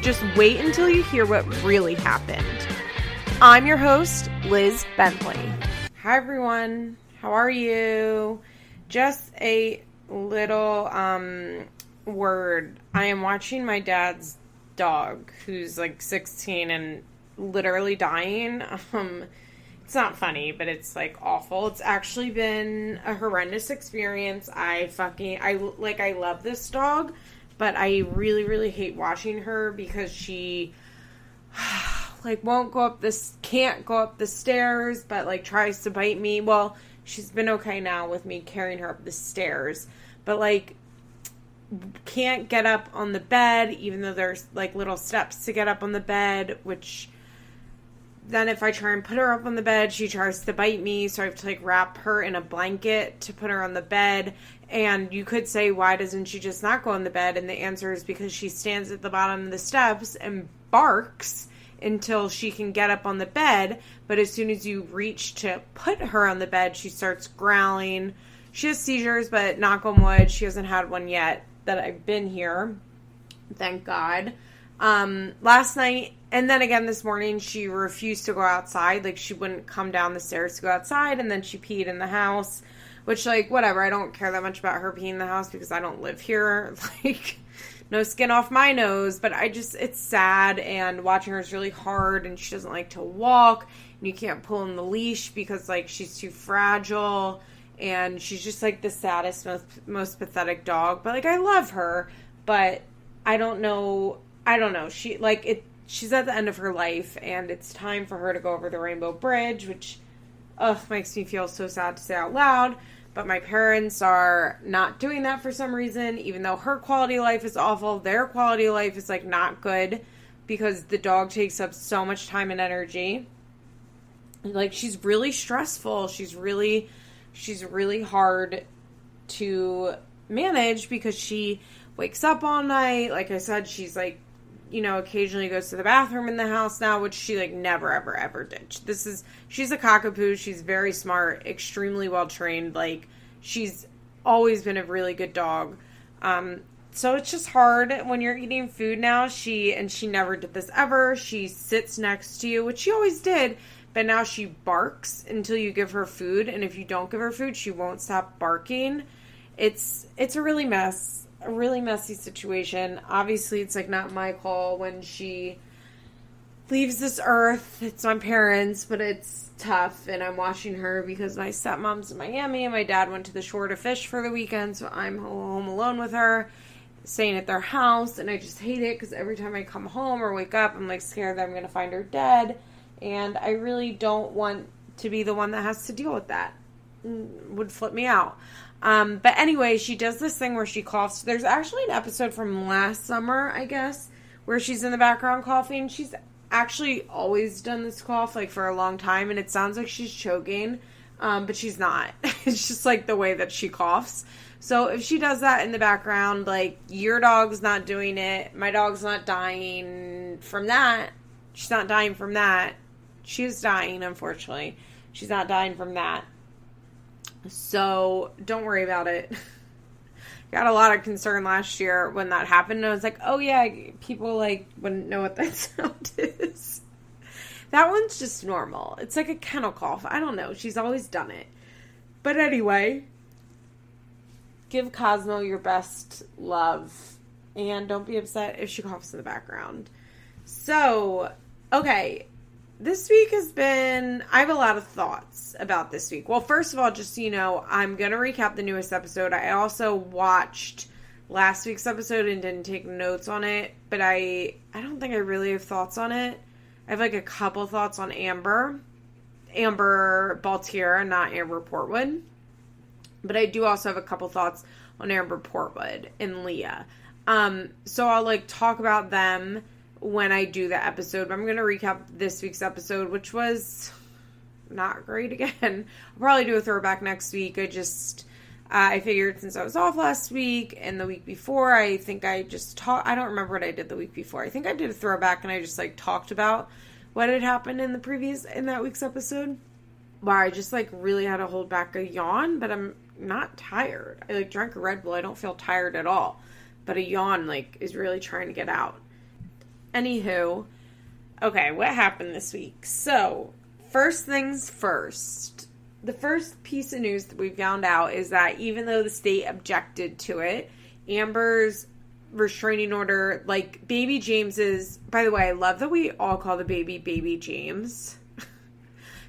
just wait until you hear what really happened. I'm your host, Liz Bentley. Hi, everyone. How are you? Just a little um, word. I am watching my dad's dog, who's like 16 and literally dying. Um, it's not funny, but it's like awful. It's actually been a horrendous experience. I fucking I like I love this dog, but I really, really hate watching her because she like won't go up this can't go up the stairs, but like tries to bite me. Well, she's been okay now with me carrying her up the stairs, but like can't get up on the bed even though there's like little steps to get up on the bed, which then if I try and put her up on the bed, she tries to bite me, so I have to like wrap her in a blanket to put her on the bed. And you could say, why doesn't she just not go on the bed? And the answer is because she stands at the bottom of the steps and barks until she can get up on the bed. But as soon as you reach to put her on the bed, she starts growling. She has seizures, but knock on wood, she hasn't had one yet that I've been here. Thank God. Um, last night, and then again this morning, she refused to go outside. Like, she wouldn't come down the stairs to go outside, and then she peed in the house. Which, like, whatever. I don't care that much about her being in the house because I don't live here. Like, no skin off my nose. But I just, it's sad, and watching her is really hard, and she doesn't like to walk, and you can't pull in the leash because, like, she's too fragile, and she's just, like, the saddest, most, most pathetic dog. But, like, I love her, but I don't know. I don't know. She, like, it, she's at the end of her life, and it's time for her to go over the Rainbow Bridge, which, ugh, makes me feel so sad to say out loud but my parents are not doing that for some reason even though her quality of life is awful their quality of life is like not good because the dog takes up so much time and energy. Like she's really stressful. She's really she's really hard to manage because she wakes up all night. Like i said she's like you know, occasionally goes to the bathroom in the house now, which she like never, ever, ever did. This is she's a cockapoo. She's very smart, extremely well trained. Like she's always been a really good dog. Um, so it's just hard when you're eating food now. She and she never did this ever. She sits next to you, which she always did, but now she barks until you give her food, and if you don't give her food, she won't stop barking. It's it's a really mess a really messy situation. Obviously, it's like not my call when she leaves this earth. It's my parents, but it's tough. And I'm watching her because my stepmom's in Miami and my dad went to the shore to fish for the weekend. So I'm home alone with her, staying at their house. And I just hate it because every time I come home or wake up, I'm like scared that I'm going to find her dead. And I really don't want to be the one that has to deal with that. It would flip me out. Um, but anyway, she does this thing where she coughs. There's actually an episode from last summer, I guess, where she's in the background coughing. She's actually always done this cough like for a long time, and it sounds like she's choking, um, but she's not. it's just like the way that she coughs. So if she does that in the background, like your dog's not doing it, my dog's not dying from that. She's not dying from that. She is dying, unfortunately. She's not dying from that. So don't worry about it. Got a lot of concern last year when that happened. I was like, oh yeah, people like wouldn't know what that sound is. That one's just normal. It's like a kennel cough. I don't know. She's always done it. But anyway, give Cosmo your best love. And don't be upset if she coughs in the background. So, okay, this week has been I have a lot of thoughts about this week. Well, first of all, just so you know, I'm to recap the newest episode. I also watched last week's episode and didn't take notes on it, but I I don't think I really have thoughts on it. I have like a couple thoughts on Amber. Amber Baltier, not Amber Portwood. But I do also have a couple thoughts on Amber Portwood and Leah. Um, so I'll like talk about them when I do the episode. I'm going to recap this week's episode, which was not great again. I'll probably do a throwback next week. I just. Uh, I figured since I was off last week and the week before, I think I just talked. I don't remember what I did the week before. I think I did a throwback and I just like talked about what had happened in the previous in that week's episode. Wow, I just like really had to hold back a yawn, but I'm not tired. I like drank a Red Bull. I don't feel tired at all, but a yawn like is really trying to get out. Anywho, okay, what happened this week? So, first things first. The first piece of news that we found out is that even though the state objected to it, Amber's restraining order, like baby James's, by the way, I love that we all call the baby baby James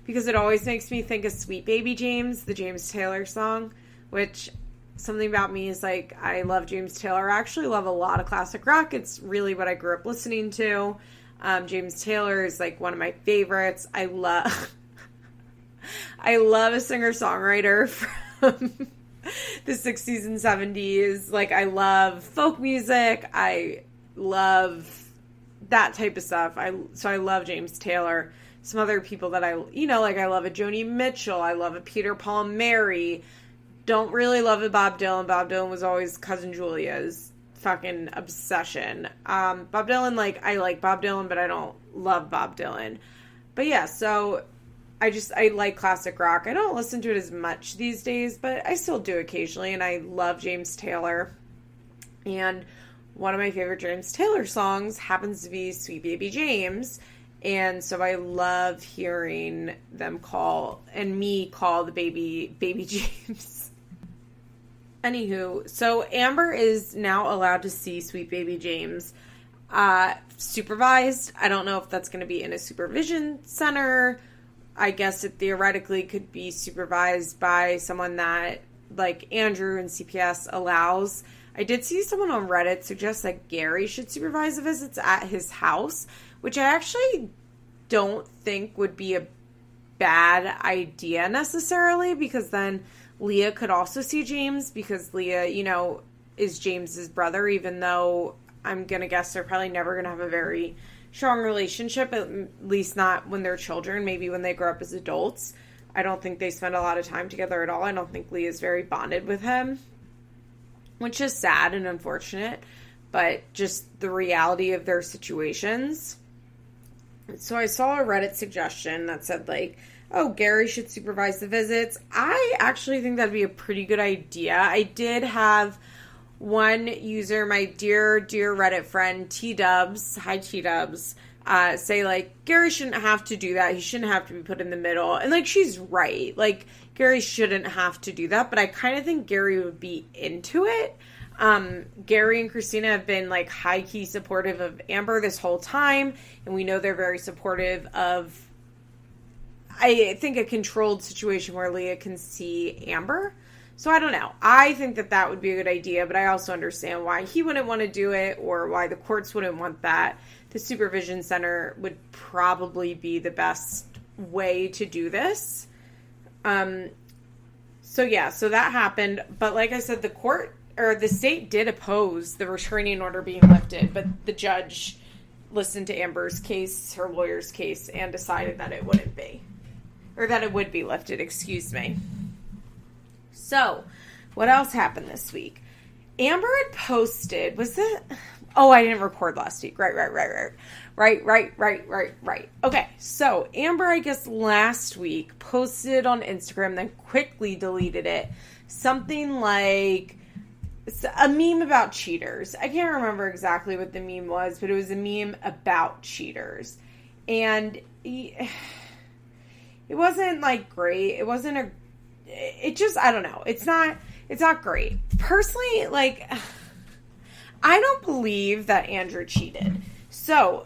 because it always makes me think of Sweet Baby James, the James Taylor song, which something about me is like I love James Taylor. I actually love a lot of classic rock. It's really what I grew up listening to. Um, James Taylor is like one of my favorites. I love I love a singer songwriter from the 60s and 70s. Like I love folk music. I love that type of stuff. I so I love James Taylor. Some other people that I you know like I love a Joni Mitchell. I love a Peter Paul Mary don't really love it Bob Dylan. Bob Dylan was always cousin Julia's fucking obsession. Um, Bob Dylan, like I like Bob Dylan, but I don't love Bob Dylan. But yeah, so I just I like classic rock. I don't listen to it as much these days, but I still do occasionally, and I love James Taylor. And one of my favorite James Taylor songs happens to be Sweet Baby James. And so I love hearing them call and me call the baby baby James. Anywho, so Amber is now allowed to see Sweet Baby James uh, supervised. I don't know if that's going to be in a supervision center. I guess it theoretically could be supervised by someone that, like Andrew and CPS, allows. I did see someone on Reddit suggest that Gary should supervise the visits at his house, which I actually don't think would be a bad idea necessarily because then Leah could also see James because Leah, you know, is James's brother, even though I'm going to guess they're probably never going to have a very strong relationship, at least not when they're children, maybe when they grow up as adults. I don't think they spend a lot of time together at all. I don't think Leah is very bonded with him, which is sad and unfortunate, but just the reality of their situations. So I saw a Reddit suggestion that said, like, oh, Gary should supervise the visits. I actually think that'd be a pretty good idea. I did have one user, my dear, dear Reddit friend, T Dubs, hi T Dubs, uh, say like Gary shouldn't have to do that. He shouldn't have to be put in the middle. And like she's right. Like Gary shouldn't have to do that, but I kind of think Gary would be into it. Um, Gary and Christina have been like high key supportive of Amber this whole time, and we know they're very supportive of I think a controlled situation where Leah can see Amber. So I don't know. I think that that would be a good idea, but I also understand why he wouldn't want to do it or why the courts wouldn't want that. The supervision center would probably be the best way to do this. Um so yeah, so that happened, but like I said the court or the state did oppose the restraining order being lifted, but the judge listened to Amber's case, her lawyer's case and decided that it wouldn't be or that it would be lifted, excuse me. So, what else happened this week? Amber had posted, was it? Oh, I didn't record last week. Right, right, right, right. Right, right, right, right, right. Okay, so Amber, I guess last week posted on Instagram, then quickly deleted it. Something like a meme about cheaters. I can't remember exactly what the meme was, but it was a meme about cheaters. And. He, it wasn't like great. It wasn't a it just I don't know. It's not it's not great. Personally, like I don't believe that Andrew cheated. So,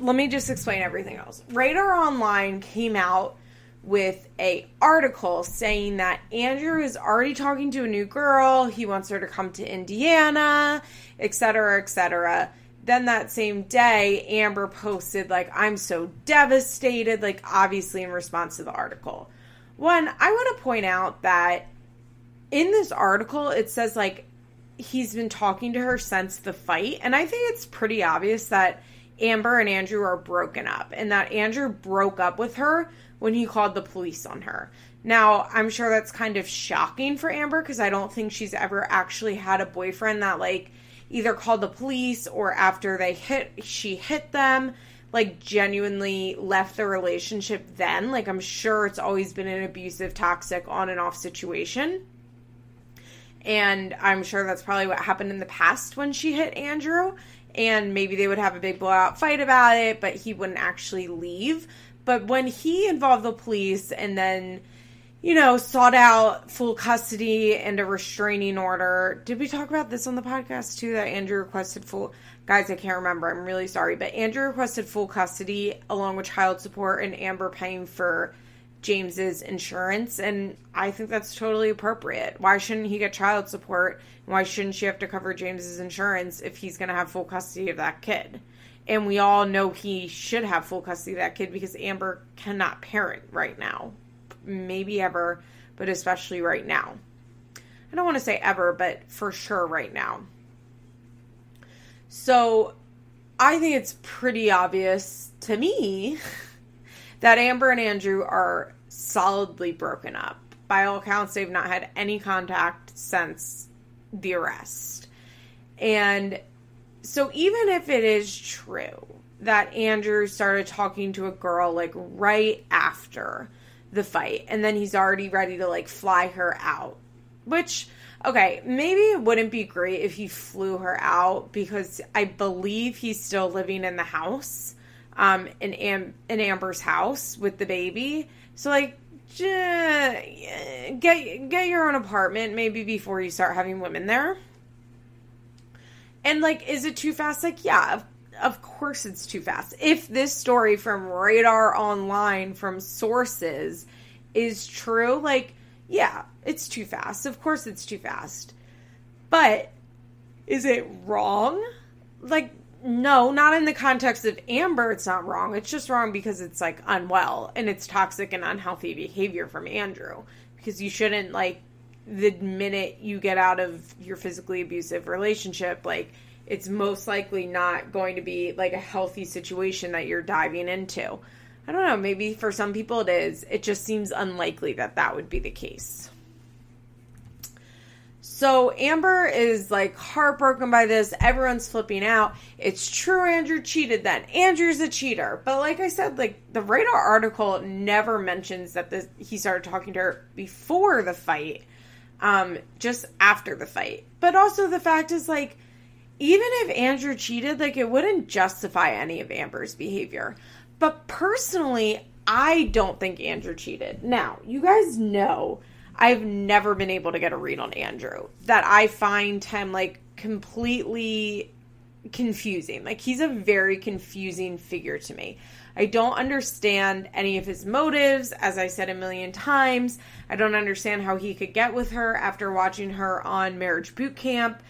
let me just explain everything else. Radar Online came out with a article saying that Andrew is already talking to a new girl. He wants her to come to Indiana, etc., etc then that same day, Amber posted, like, I'm so devastated, like, obviously in response to the article. One, I want to point out that in this article, it says, like, he's been talking to her since the fight. And I think it's pretty obvious that Amber and Andrew are broken up and that Andrew broke up with her when he called the police on her. Now, I'm sure that's kind of shocking for Amber because I don't think she's ever actually had a boyfriend that like either called the police or after they hit she hit them like genuinely left the relationship then. Like I'm sure it's always been an abusive, toxic on and off situation. And I'm sure that's probably what happened in the past when she hit Andrew. And maybe they would have a big blowout fight about it, but he wouldn't actually leave. But when he involved the police and then, you know, sought out full custody and a restraining order. Did we talk about this on the podcast too? That Andrew requested full. Guys, I can't remember. I'm really sorry. But Andrew requested full custody along with child support and Amber paying for James's insurance, and I think that's totally appropriate. Why shouldn't he get child support? Why shouldn't she have to cover James's insurance if he's going to have full custody of that kid? And we all know he should have full custody of that kid because Amber cannot parent right now. Maybe ever, but especially right now. I don't want to say ever, but for sure right now. So I think it's pretty obvious to me that Amber and Andrew are solidly broken up. By all accounts, they've not had any contact since the arrest. And so, even if it is true that Andrew started talking to a girl like right after the fight, and then he's already ready to like fly her out, which okay, maybe it wouldn't be great if he flew her out because I believe he's still living in the house um, in Am- in Amber's house with the baby. So like, get get your own apartment maybe before you start having women there. And like, is it too fast? Like, yeah, of, course it's too fast. If this story from Radar Online from sources is true, like, yeah, it's too fast. Of course it's too fast. But is it wrong? Like, no, not in the context of Amber, it's not wrong. It's just wrong because it's like unwell and it's toxic and unhealthy behavior from Andrew. Because you shouldn't, like, the minute you get out of your physically abusive relationship, like, it's most likely not going to be like a healthy situation that you're diving into. I don't know, maybe for some people it is. It just seems unlikely that that would be the case. So Amber is like heartbroken by this. Everyone's flipping out. It's true Andrew cheated then. Andrew's a cheater. But like I said, like the radar article never mentions that this he started talking to her before the fight. Um, just after the fight. But also the fact is like even if Andrew cheated, like it wouldn't justify any of Amber's behavior. But personally, I don't think Andrew cheated. Now, you guys know I've never been able to get a read on Andrew. That I find him like completely confusing. Like he's a very confusing figure to me. I don't understand any of his motives, as I said a million times. I don't understand how he could get with her after watching her on Marriage Boot Camp.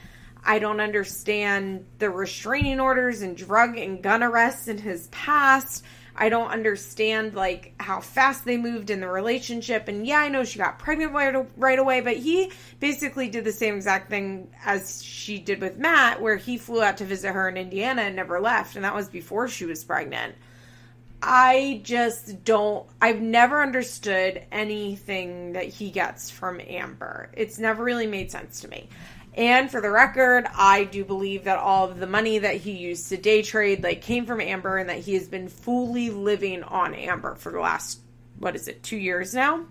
I don't understand the restraining orders and drug and gun arrests in his past. I don't understand like how fast they moved in the relationship. And yeah, I know she got pregnant right, right away, but he basically did the same exact thing as she did with Matt, where he flew out to visit her in Indiana and never left. And that was before she was pregnant. I just don't, I've never understood anything that he gets from Amber. It's never really made sense to me. And for the record, I do believe that all of the money that he used to day trade like came from Amber and that he has been fully living on Amber for the last what is it, 2 years now?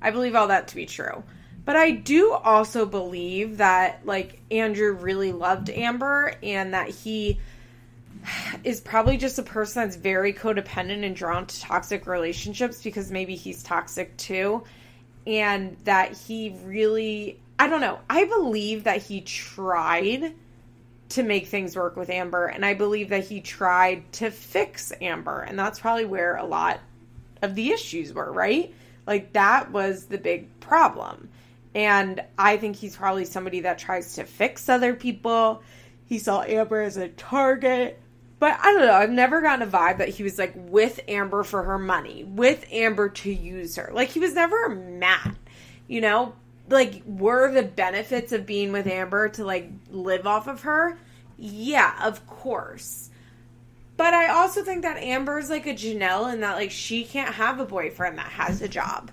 I believe all that to be true. But I do also believe that like Andrew really loved Amber and that he is probably just a person that's very codependent and drawn to toxic relationships because maybe he's toxic too and that he really I don't know. I believe that he tried to make things work with Amber, and I believe that he tried to fix Amber, and that's probably where a lot of the issues were, right? Like that was the big problem. And I think he's probably somebody that tries to fix other people. He saw Amber as a target. But I don't know. I've never gotten a vibe that he was like with Amber for her money, with Amber to use her. Like he was never mad, you know? Like were the benefits of being with Amber to like live off of her? Yeah, of course. But I also think that Amber's like a Janelle and that like she can't have a boyfriend that has a job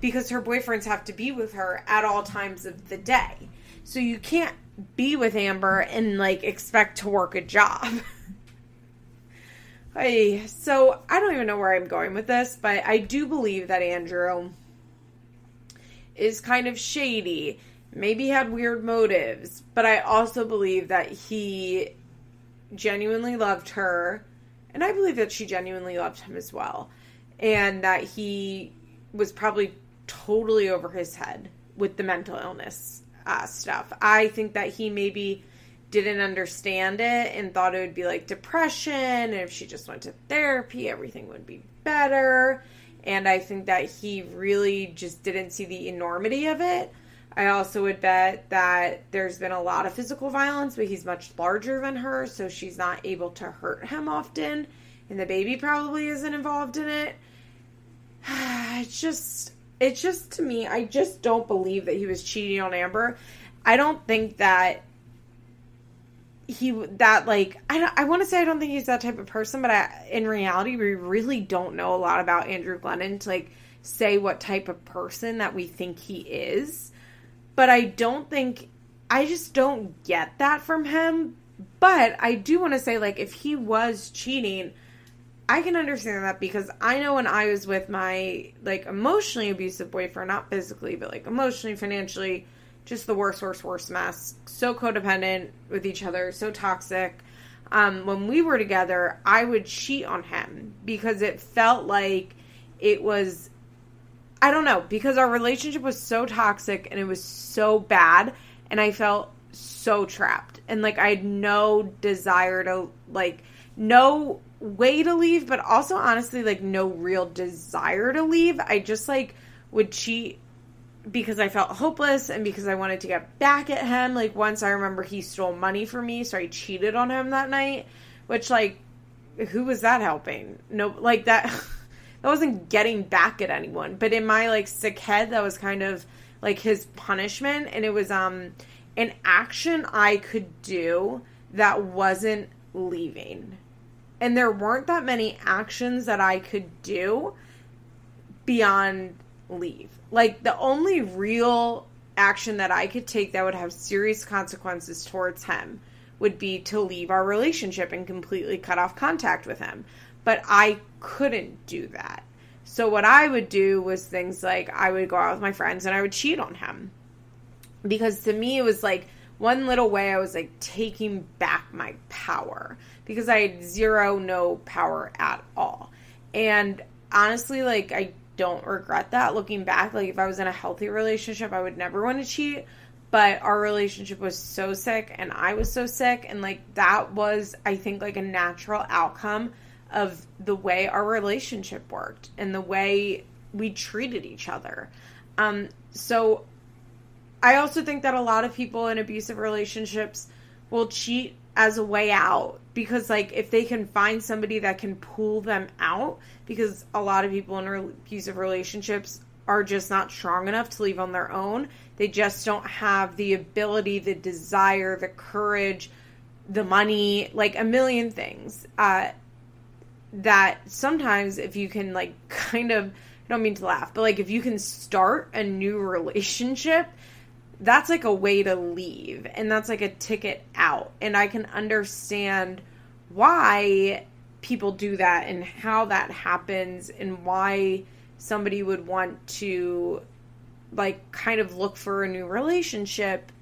because her boyfriends have to be with her at all times of the day. So you can't be with Amber and like expect to work a job. hey, so I don't even know where I'm going with this, but I do believe that Andrew is kind of shady. Maybe had weird motives, but I also believe that he genuinely loved her, and I believe that she genuinely loved him as well, and that he was probably totally over his head with the mental illness uh, stuff. I think that he maybe didn't understand it and thought it would be like depression, and if she just went to therapy, everything would be better. And I think that he really just didn't see the enormity of it. I also would bet that there's been a lot of physical violence, but he's much larger than her, so she's not able to hurt him often. And the baby probably isn't involved in it. It's just, it's just to me, I just don't believe that he was cheating on Amber. I don't think that he that like I don't I want to say I don't think he's that type of person, but I, in reality we really don't know a lot about Andrew Glennon to like say what type of person that we think he is. But I don't think I just don't get that from him. But I do want to say like if he was cheating, I can understand that because I know when I was with my like emotionally abusive boyfriend, not physically, but like emotionally, financially, just the worst, worst, worst mess. So codependent with each other, so toxic. Um, when we were together, I would cheat on him because it felt like it was, I don't know, because our relationship was so toxic and it was so bad, and I felt so trapped. And like, I had no desire to, like, no way to leave, but also honestly, like, no real desire to leave. I just, like, would cheat because I felt hopeless and because I wanted to get back at him. Like once I remember he stole money from me, so I cheated on him that night, which like who was that helping? No like that that wasn't getting back at anyone, but in my like sick head that was kind of like his punishment and it was um an action I could do that wasn't leaving. And there weren't that many actions that I could do beyond leave. Like the only real action that I could take that would have serious consequences towards him would be to leave our relationship and completely cut off contact with him. But I couldn't do that. So what I would do was things like I would go out with my friends and I would cheat on him. Because to me it was like one little way I was like taking back my power because I had zero no power at all. And honestly like I don't regret that looking back. Like if I was in a healthy relationship, I would never want to cheat. But our relationship was so sick and I was so sick and like that was I think like a natural outcome of the way our relationship worked and the way we treated each other. Um so I also think that a lot of people in abusive relationships will cheat as a way out because like if they can find somebody that can pull them out because a lot of people in abusive relationships are just not strong enough to leave on their own. They just don't have the ability the desire the courage the money like a million things uh, that sometimes if you can like kind of I don't mean to laugh but like if you can start a new relationship that's like a way to leave and that's like a ticket out and i can understand why people do that and how that happens and why somebody would want to like kind of look for a new relationship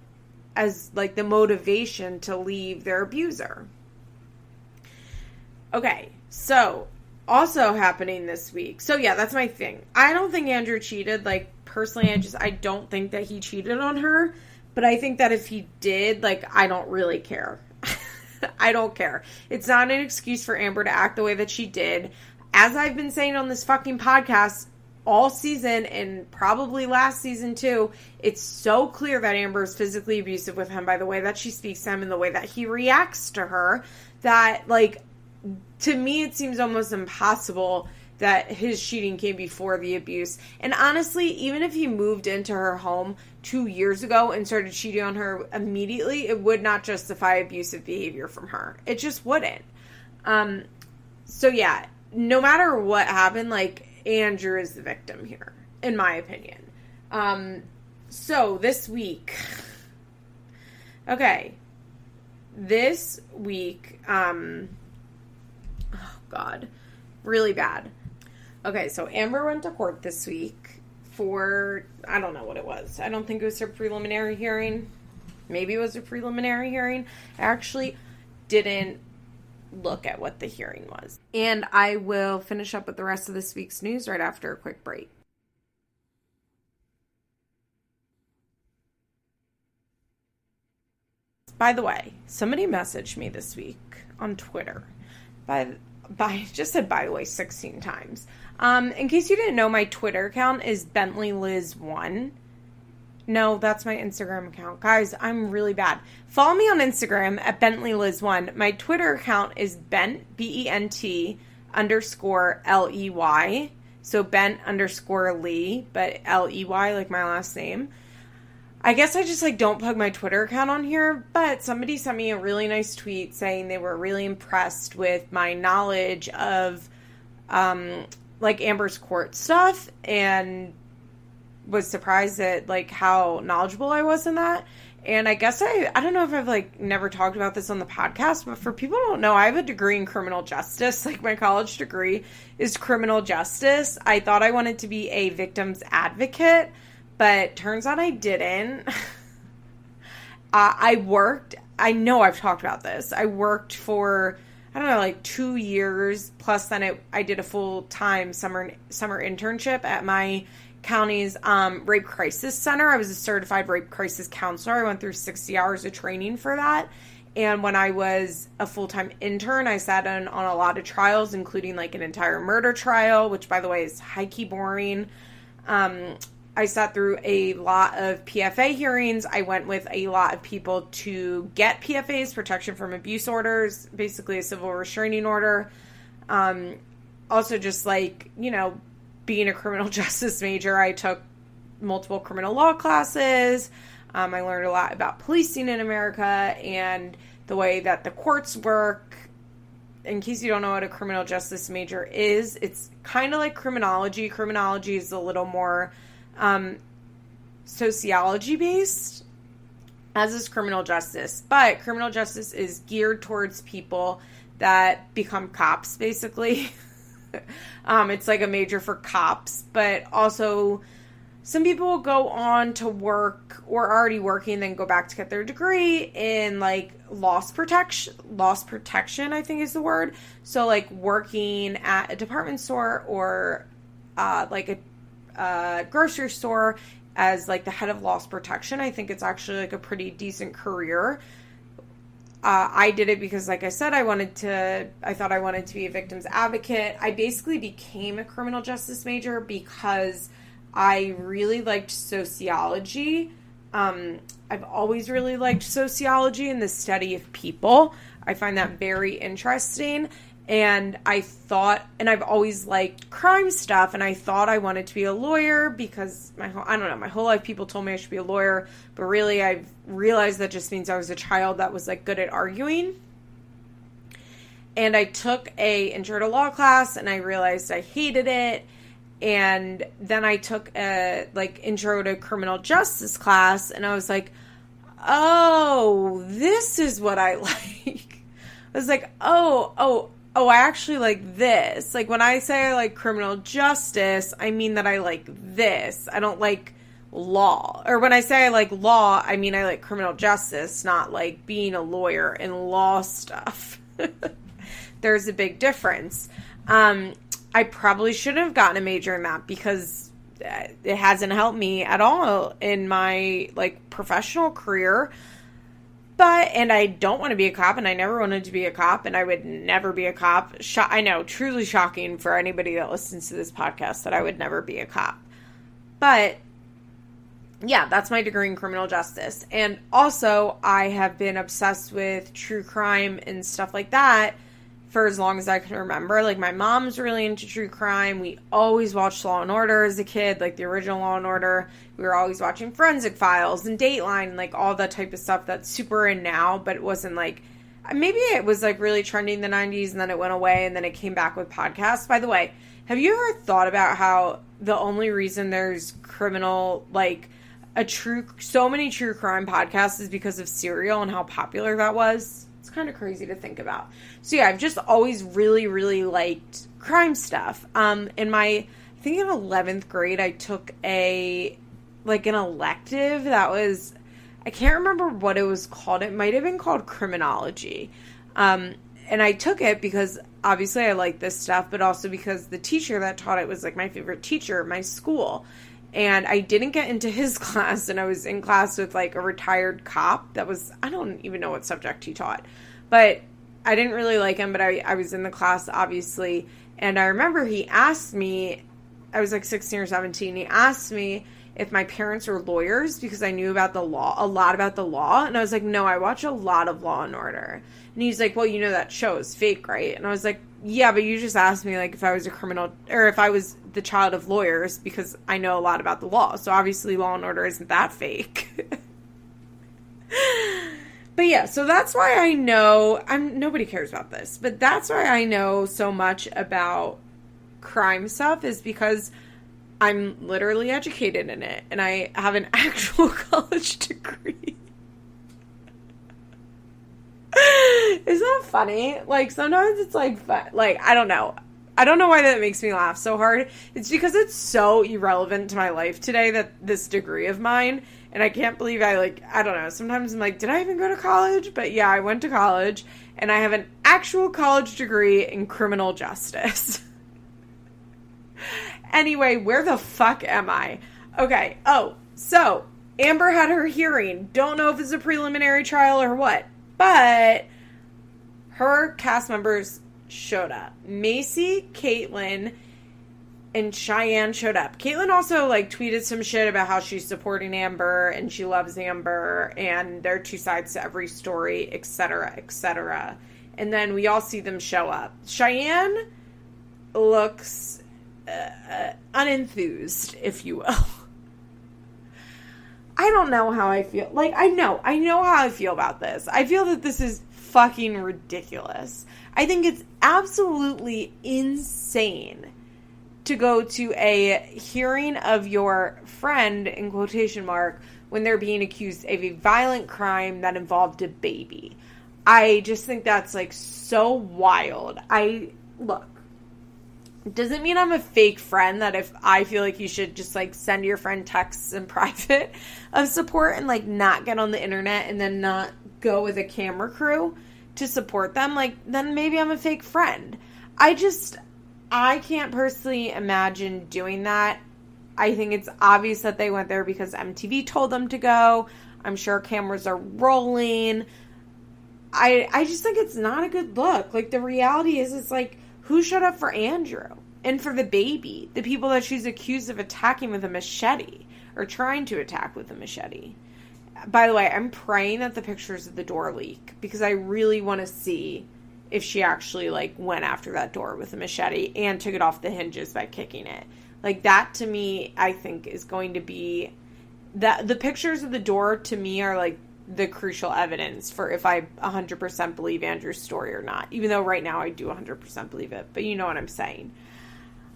as like the motivation to leave their abuser. Okay so also happening this week. So yeah that's my thing. I don't think andrew cheated like personally, I just I don't think that he cheated on her. But I think that if he did, like, I don't really care. I don't care. It's not an excuse for Amber to act the way that she did. As I've been saying on this fucking podcast all season and probably last season too, it's so clear that Amber is physically abusive with him by the way that she speaks to him and the way that he reacts to her that, like, to me, it seems almost impossible that his cheating came before the abuse. And honestly, even if he moved into her home two years ago and started cheating on her immediately, it would not justify abusive behavior from her. It just wouldn't. Um, so yeah, no matter what happened, like Andrew is the victim here, in my opinion. Um, so this week, okay, this week, um, oh God, really bad. Okay, so Amber went to court this week for, I don't know what it was. I don't think it was her preliminary hearing. Maybe it was a preliminary hearing. I actually didn't look at what the hearing was. And I will finish up with the rest of this week's news right after a quick break. By the way, somebody messaged me this week on Twitter. By by just said by the way 16 times. Um, in case you didn't know, my Twitter account is Bentley Liz one. No, that's my Instagram account. Guys, I'm really bad. Follow me on Instagram at Bentley Liz one. My Twitter account is Bent B E N T underscore L E Y. So Bent underscore Lee, but L E Y like my last name. I guess I just like don't plug my Twitter account on here, but somebody sent me a really nice tweet saying they were really impressed with my knowledge of um like Amber's court stuff and was surprised at like how knowledgeable I was in that. And I guess I I don't know if I've like never talked about this on the podcast, but for people don't know, I have a degree in criminal justice. Like my college degree is criminal justice. I thought I wanted to be a victim's advocate but turns out I didn't. uh, I worked, I know I've talked about this. I worked for, I don't know, like two years, plus then it, I did a full time summer, summer internship at my county's um, rape crisis center. I was a certified rape crisis counselor. I went through 60 hours of training for that. And when I was a full time intern, I sat in on a lot of trials, including like an entire murder trial, which by the way is high key boring. Um, I sat through a lot of PFA hearings. I went with a lot of people to get PFAs, protection from abuse orders, basically a civil restraining order. Um, also, just like, you know, being a criminal justice major, I took multiple criminal law classes. Um, I learned a lot about policing in America and the way that the courts work. In case you don't know what a criminal justice major is, it's kind of like criminology. Criminology is a little more um, sociology based, as is criminal justice. But criminal justice is geared towards people that become cops, basically. um, it's like a major for cops, but also some people will go on to work or already working then go back to get their degree in like loss protection loss protection i think is the word so like working at a department store or uh, like a uh, grocery store as like the head of loss protection. I think it's actually like a pretty decent career. Uh, I did it because, like I said, I wanted to, I thought I wanted to be a victim's advocate. I basically became a criminal justice major because I really liked sociology. Um, I've always really liked sociology and the study of people. I find that very interesting and I thought, and I've always liked crime stuff, and I thought I wanted to be a lawyer because my whole, I don't know, my whole life people told me I should be a lawyer, but really I've realized that just means I was a child that was like good at arguing. And I took a intro to law class, and I realized I hated it. And then I took a like intro to criminal justice class, and I was like, oh, this is what I like. I was like, oh, oh, oh, I actually like this. Like when I say I like criminal justice, I mean that I like this. I don't like law. Or when I say I like law, I mean I like criminal justice, not like being a lawyer and law stuff. There's a big difference. Um, I probably shouldn't have gotten a major in that because uh, it hasn't helped me at all in my like professional career but and I don't want to be a cop, and I never wanted to be a cop, and I would never be a cop. Sho- I know, truly shocking for anybody that listens to this podcast that I would never be a cop. But yeah, that's my degree in criminal justice. And also, I have been obsessed with true crime and stuff like that for as long as I can remember. Like my mom's really into true crime. We always watched Law and Order as a kid, like the original Law and Order. We were always watching Forensic Files and Dateline, and like all that type of stuff that's super in now, but it wasn't like maybe it was like really trending in the 90s and then it went away and then it came back with podcasts. By the way, have you ever thought about how the only reason there's criminal like a true so many true crime podcasts is because of Serial and how popular that was? Kind of crazy to think about. So yeah, I've just always really really liked crime stuff. Um in my I think in 11th grade I took a like an elective that was I can't remember what it was called. It might have been called criminology. Um and I took it because obviously I like this stuff, but also because the teacher that taught it was like my favorite teacher at my school. And I didn't get into his class, and I was in class with like a retired cop that was, I don't even know what subject he taught, but I didn't really like him, but I, I was in the class, obviously. And I remember he asked me, I was like 16 or 17, he asked me if my parents were lawyers because I knew about the law, a lot about the law. And I was like, no, I watch a lot of Law and Order. And he's like, well, you know that show is fake, right? And I was like, yeah, but you just asked me like if I was a criminal or if I was the child of lawyers because I know a lot about the law. So obviously, Law and Order isn't that fake. but yeah, so that's why I know I'm nobody cares about this, but that's why I know so much about crime stuff is because I'm literally educated in it and I have an actual college degree. Isn't that funny? Like sometimes it's like. Like I don't know. I don't know why that makes me laugh so hard. It's because it's so irrelevant to my life today that this degree of mine and I can't believe I like I don't know. Sometimes I'm like, did I even go to college? But yeah, I went to college and I have an actual college degree in criminal justice. anyway, where the fuck am I? Okay. Oh, so Amber had her hearing. Don't know if it's a preliminary trial or what but her cast members showed up. Maci, Catelynn, and Cheyenne showed up. Catelynn also like tweeted some shit about how she's supporting Amber and she loves Amber and there are two sides to every story, etc., etc. And then we all see them show up. Cheyenne looks uh unenthused, if you will. I don't know how I feel. Like, I know, I know how I feel about this. I feel that this is fucking ridiculous. I think it's absolutely insane to go to a hearing of your friend, in quotation mark, when they're being accused of a violent crime that involved a baby. I just think that's like so wild. I look, doesn't mean I'm a fake friend that if I feel like you should just like send your friend texts in private of support and like not get on the internet and then not go with a camera crew to support them, like then maybe I'm a fake friend. I just I can't personally imagine doing that. I think it's obvious that they went there because MTV told them to go. I'm sure cameras are rolling. I I just think it's not a good look. Like the reality is it's like who showed up for Andrew and for the baby, the people that she's accused of attacking with a machete or trying to attack with a machete? By the way, I'm praying that the pictures of the door leak because I really want to see if she actually like went after that door with a machete and took it off the hinges by kicking it. Like that to me, I think is going to be that the pictures of the door to me are like the crucial evidence for if I 100% believe Andrew's story or not. Even though right now I do 100% believe it, but you know what I'm saying.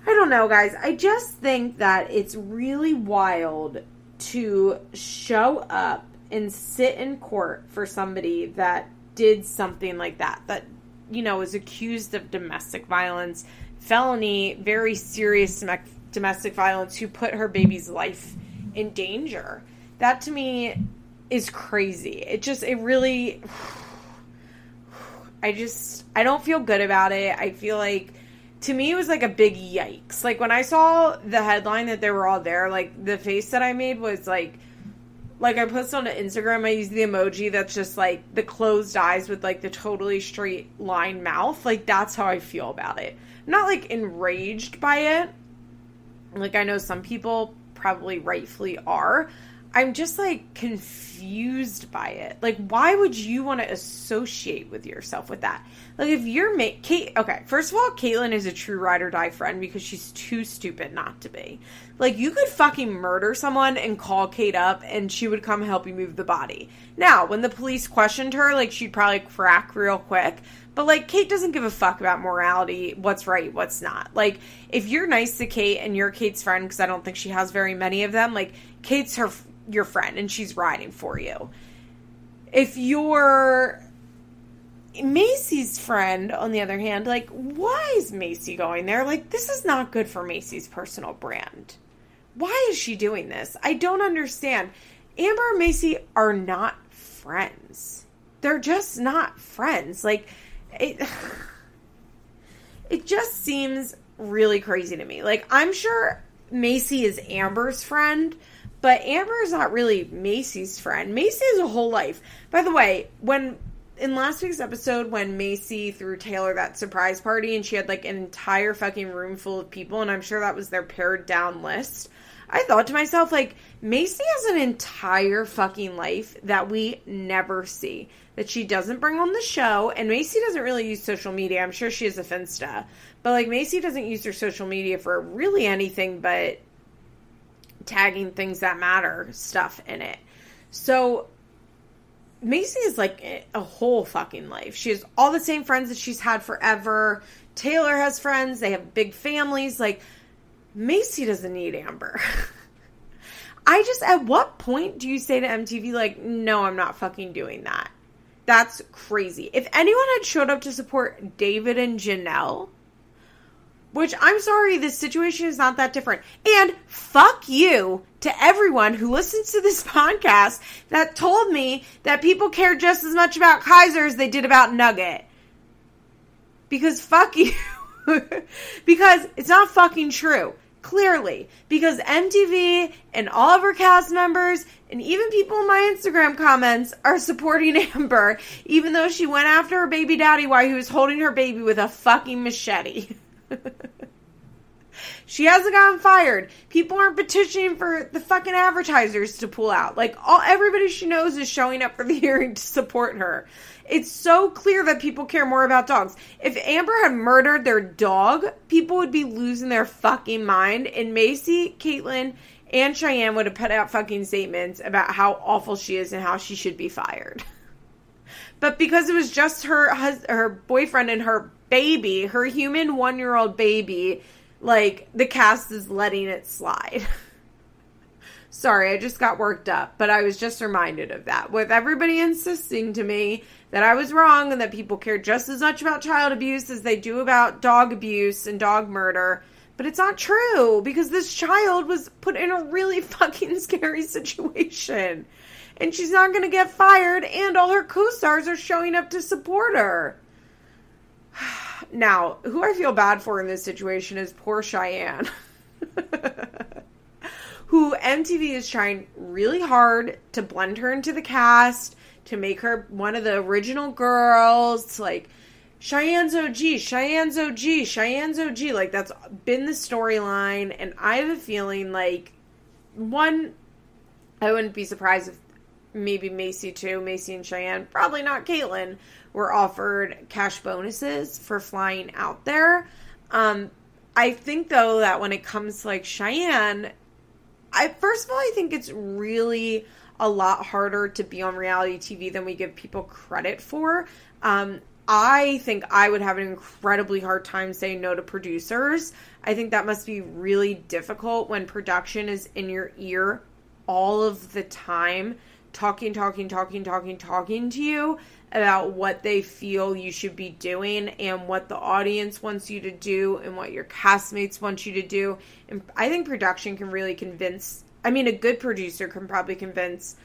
I don't know, guys. I just think that it's really wild to show up and sit in court for somebody that did something like that, that, you know, is accused of domestic violence, felony, very serious domestic violence, who put her baby's life in danger. That to me is crazy. It just, it really, I just, I don't feel good about it. I feel like, to me, it was like a big yikes. Like when I saw the headline that they were all there, like the face that I made was like, like I posted on Instagram, I use the emoji that's just like the closed eyes with like the totally straight line mouth. Like that's how I feel about it. I'm not like enraged by it. Like I know some people probably rightfully are. I'm just like confused by it. Like, why would you want to associate with yourself with that? Like, if you're ma- Cate, okay, first of all, Catelynn is a true ride or die friend because she's too stupid not to be. Like, you could fucking murder someone and call Cate up and she would come help you move the body. Now, when the police questioned her, like, she'd probably crack real quick. But like Cate doesn't give a fuck about morality, what's right, what's not. Like if you're nice to Cate and you're Cate's friend because I don't think she has very many of them, like Cate's her your friend and she's riding for you. If you're Maci's friend, on the other hand, like, why is Maci going there? Like, this is not good for Maci's personal brand. Why is she doing this? I don't understand. Amber and Maci are not friends. They're just not friends. Like, it, it just seems really crazy to me. Like, I'm sure Maci is Amber's friend, but Amber is not really Maci's friend. Maci has a whole life. By the way, when in last week's episode, when Maci threw Taylor that surprise party and she had like an entire fucking room full of people, and I'm sure that was their pared down list. I thought to myself, like, Maci has an entire fucking life that we never see. That she doesn't bring on the show. And Maci doesn't really use social media. I'm sure she has a Finsta. But, like, Maci doesn't use her social media for really anything but tagging things that matter stuff in it. So Maci is like a whole fucking life. She has all the same friends that she's had forever. Taylor has friends. They have big families. Like Maci doesn't need Amber. I just at what point do you say to MTV like, "No, I'm not fucking doing that." That's crazy. If anyone had showed up to support David and Jenelle, which I'm sorry, this situation is not that different. And fuck you to everyone who listens to this podcast that told me that people care just as much about Kaiser as they did about Nugget. Because fuck you. because it's not fucking true. Clearly. Because MTV and all of her cast members and even people in my Instagram comments are supporting Amber, even though she went after her baby daddy while he was holding her baby with a fucking machete. she hasn't gotten fired. People aren't petitioning for the fucking advertisers to pull out. Like all everybody she knows is showing up for the hearing to support her. It's so clear that people care more about dogs. If Amber had murdered their dog, people would be losing their fucking mind. And Maci, Catelynn, and Cheyenne would have put out fucking statements about how awful she is and how she should be fired. But because it was just her her boyfriend and her baby, her human one year old baby, like the cast is letting it slide. Sorry, I just got worked up, but I was just reminded of that. With everybody insisting to me that I was wrong and that people care just as much about child abuse as they do about dog abuse and dog murder. But it's not true because this child was put in a really fucking scary situation. And she's not going to get fired, and all her co stars are showing up to support her. Now, who I feel bad for in this situation is poor Cheyenne. who MTV is trying really hard to blend her into the cast, to make her one of the original girls, like Cheyenne's OG, Cheyenne's OG, Cheyenne's OG. Like that's been the storyline, and I have a feeling like one, I wouldn't be surprised if maybe Maci too, Maci and Cheyenne, probably not Catelynn, were offered cash bonuses for flying out there. Um, I think though that when it comes to like Cheyenne, I first of all I think it's really a lot harder to be on reality TV than we give people credit for. Um, I think I would have an incredibly hard time saying no to producers. I think that must be really difficult when production is in your ear all of the time talking, talking, talking, talking, talking to you about what they feel you should be doing and what the audience wants you to do and what your castmates want you to do. And I think production can really convince, I mean, a good producer can probably convince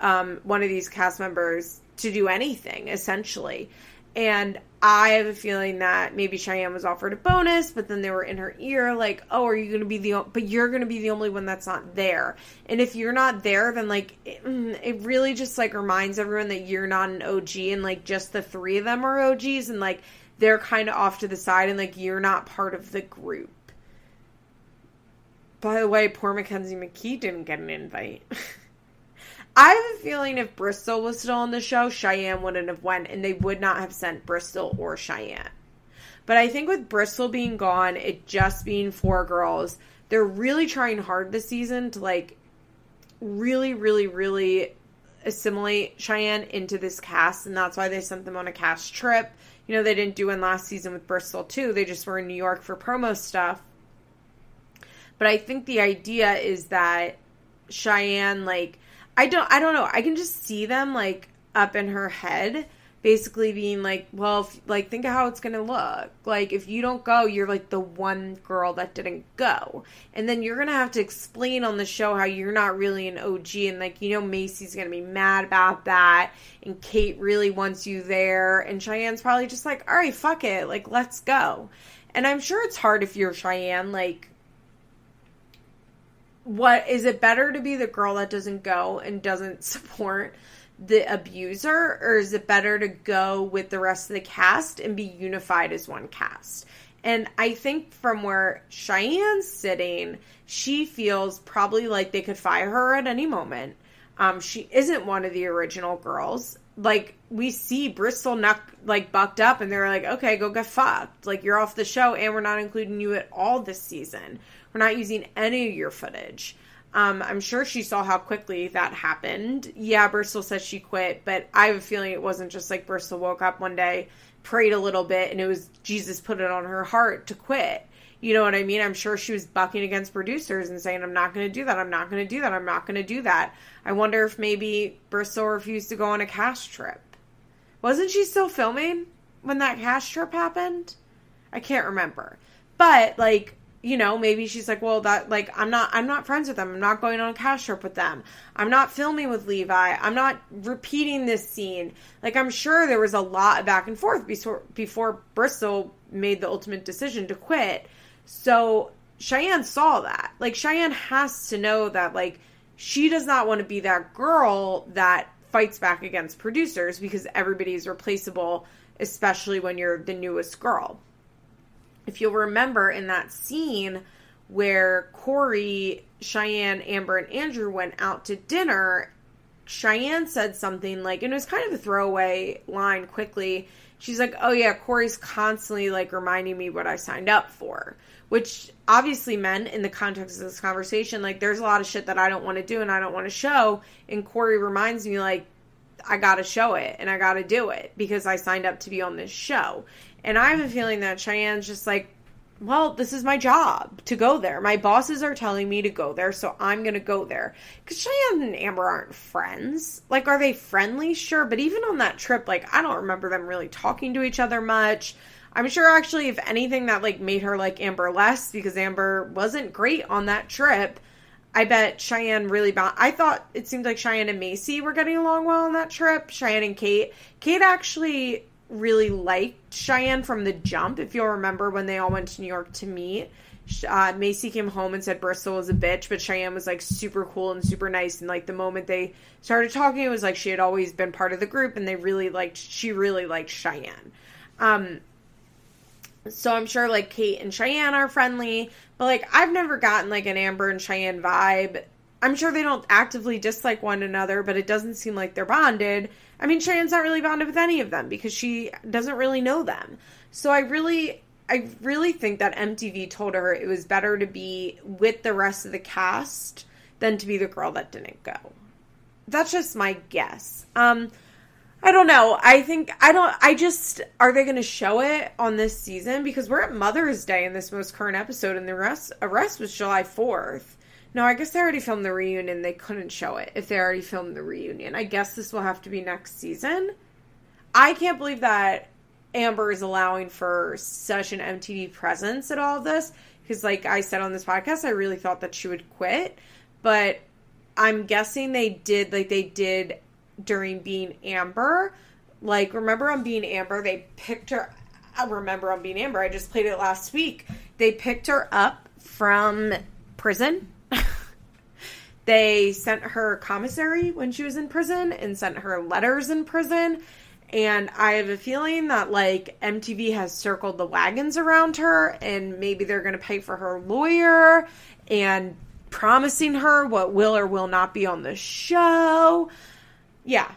um, one of these cast members to do anything, essentially. And I have a feeling that maybe Cheyenne was offered a bonus, but then they were in her ear, like, "Oh, are you going to be the? But you're going to be the only one that's not there. And if you're not there, then like, it, mm, it really just like reminds everyone that you're not an OG, and like just the three of them are OGs, and like they're kind of off to the side, and like you're not part of the group. By the way, poor Mackenzie McKee didn't get an invite. I have a feeling if Bristol was still on the show, Cheyenne wouldn't have went, and they would not have sent Bristol or Cheyenne. But I think with Bristol being gone, it just being four girls, they're really trying hard this season to like really, really, really assimilate Cheyenne into this cast, and that's why they sent them on a cast trip. You know, they didn't do one last season with Bristol too. They just were in New York for promo stuff. But I think the idea is that Cheyenne, like, I don't, I don't know. I can just see them like up in her head basically being like, well, if, like think of how it's gonna look. Like if you don't go, you're like the one girl that didn't go, and then you're gonna have to explain on the show how you're not really an OG, and like you know Maci's gonna be mad about that, and Cate really wants you there, and Cheyenne's probably just like, all right, fuck it, like let's go. And I'm sure it's hard if you're Cheyenne, like what is it better to be the girl that doesn't go and doesn't support the abuser or is it better to go with the rest of the cast and be unified as one cast? And i think from where cheyenne's sitting she feels probably like they could fire her at any moment. Um, she isn't one of the original girls. Like we see bristol like bucked up and they're like okay go get fucked. Like you're off the show and we're not including you at all this season we're not using any of your footage um, I'm sure she saw how quickly that happened. Yeah, Bristol says she quit, but I have a feeling it wasn't just like Bristol woke up one day, prayed a little bit, and it was Jesus put it on her heart to quit. You know what I mean? I'm sure she was bucking against producers and saying, I'm not going to do that. I'm not going to do that. I'm not going to do that. I wonder if maybe Bristol refused to go on a cash trip. Wasn't she still filming when that cash trip happened? I can't remember. But, like, you know, maybe she's like, well, that like I'm not I'm not friends with them. I'm not going on a cast trip with them. I'm not filming with Levi. I'm not repeating this scene. Like I'm sure there was a lot of back and forth before before Bristol made the ultimate decision to quit. So Cheyenne saw that. Like Cheyenne has to know that like she does not want to be that girl that fights back against producers because everybody is replaceable, especially when you're the newest girl if you'll remember in that scene where Cory, Cheyenne, Amber, and Andrew went out to dinner, Cheyenne said something like, and it was kind of a throwaway line quickly. She's like, Oh, yeah, Cory's constantly like reminding me what I signed up for, which obviously meant in the context of this conversation, like, there's a lot of shit that I don't want to do and I don't want to show. And Cory reminds me, like, I got to show it and I got to do it because I signed up to be on this show. And I have a feeling that Cheyenne's just like, well, this is my job to go there. My bosses are telling me to go there, so I'm going to go there. Because Cheyenne and Amber aren't friends. Like, are they friendly? Sure. But even on that trip, like, I don't remember them really talking to each other much. I'm sure, actually, if anything, that, like, made her like Amber less because Amber wasn't great on that trip. I bet Cheyenne really bounced. I thought it seemed like Cheyenne and Maci were getting along well on that trip. Cheyenne and Cate. Cate actually really liked Cheyenne from the jump. If you'll remember when they all went to New York to meet, uh, Maci came home and said Bristol was a bitch, but Cheyenne was like super cool and super nice. And like the moment they started talking, it was like she had always been part of the group, and they really liked. She really liked Cheyenne. Um, so I'm sure like Cate and Cheyenne are friendly, but like I've never gotten like an Amber and Cheyenne vibe. I'm sure they don't actively dislike one another, but it doesn't seem like they're bonded. I mean, Cheyenne's not really bonded with any of them because she doesn't really know them. So I really, I really think that MTV told her it was better to be with the rest of the cast than to be the girl that didn't go. That's just my guess. Um, I don't know. I think I don't. I just are they going to show it on this season because we're at Mother's Day in this most current episode, and the rest arrest was July fourth. No, I guess they already filmed the reunion. They couldn't show it if they already filmed the reunion. I guess this will have to be next season. I can't believe that Amber is allowing for such an MTV presence at all of this. Because, like I said on this podcast, I really thought that she would quit. But I'm guessing they did, like they did during being Amber. Like, remember on being Amber, they picked her. I remember on being Amber, I just played it last week. They picked her up from prison they sent her commissary when she was in prison and sent her letters in prison. And I have a feeling that like MTV has circled the wagons around her and maybe they're going to pay for her lawyer and promising her what will or will not be on the show. Yeah.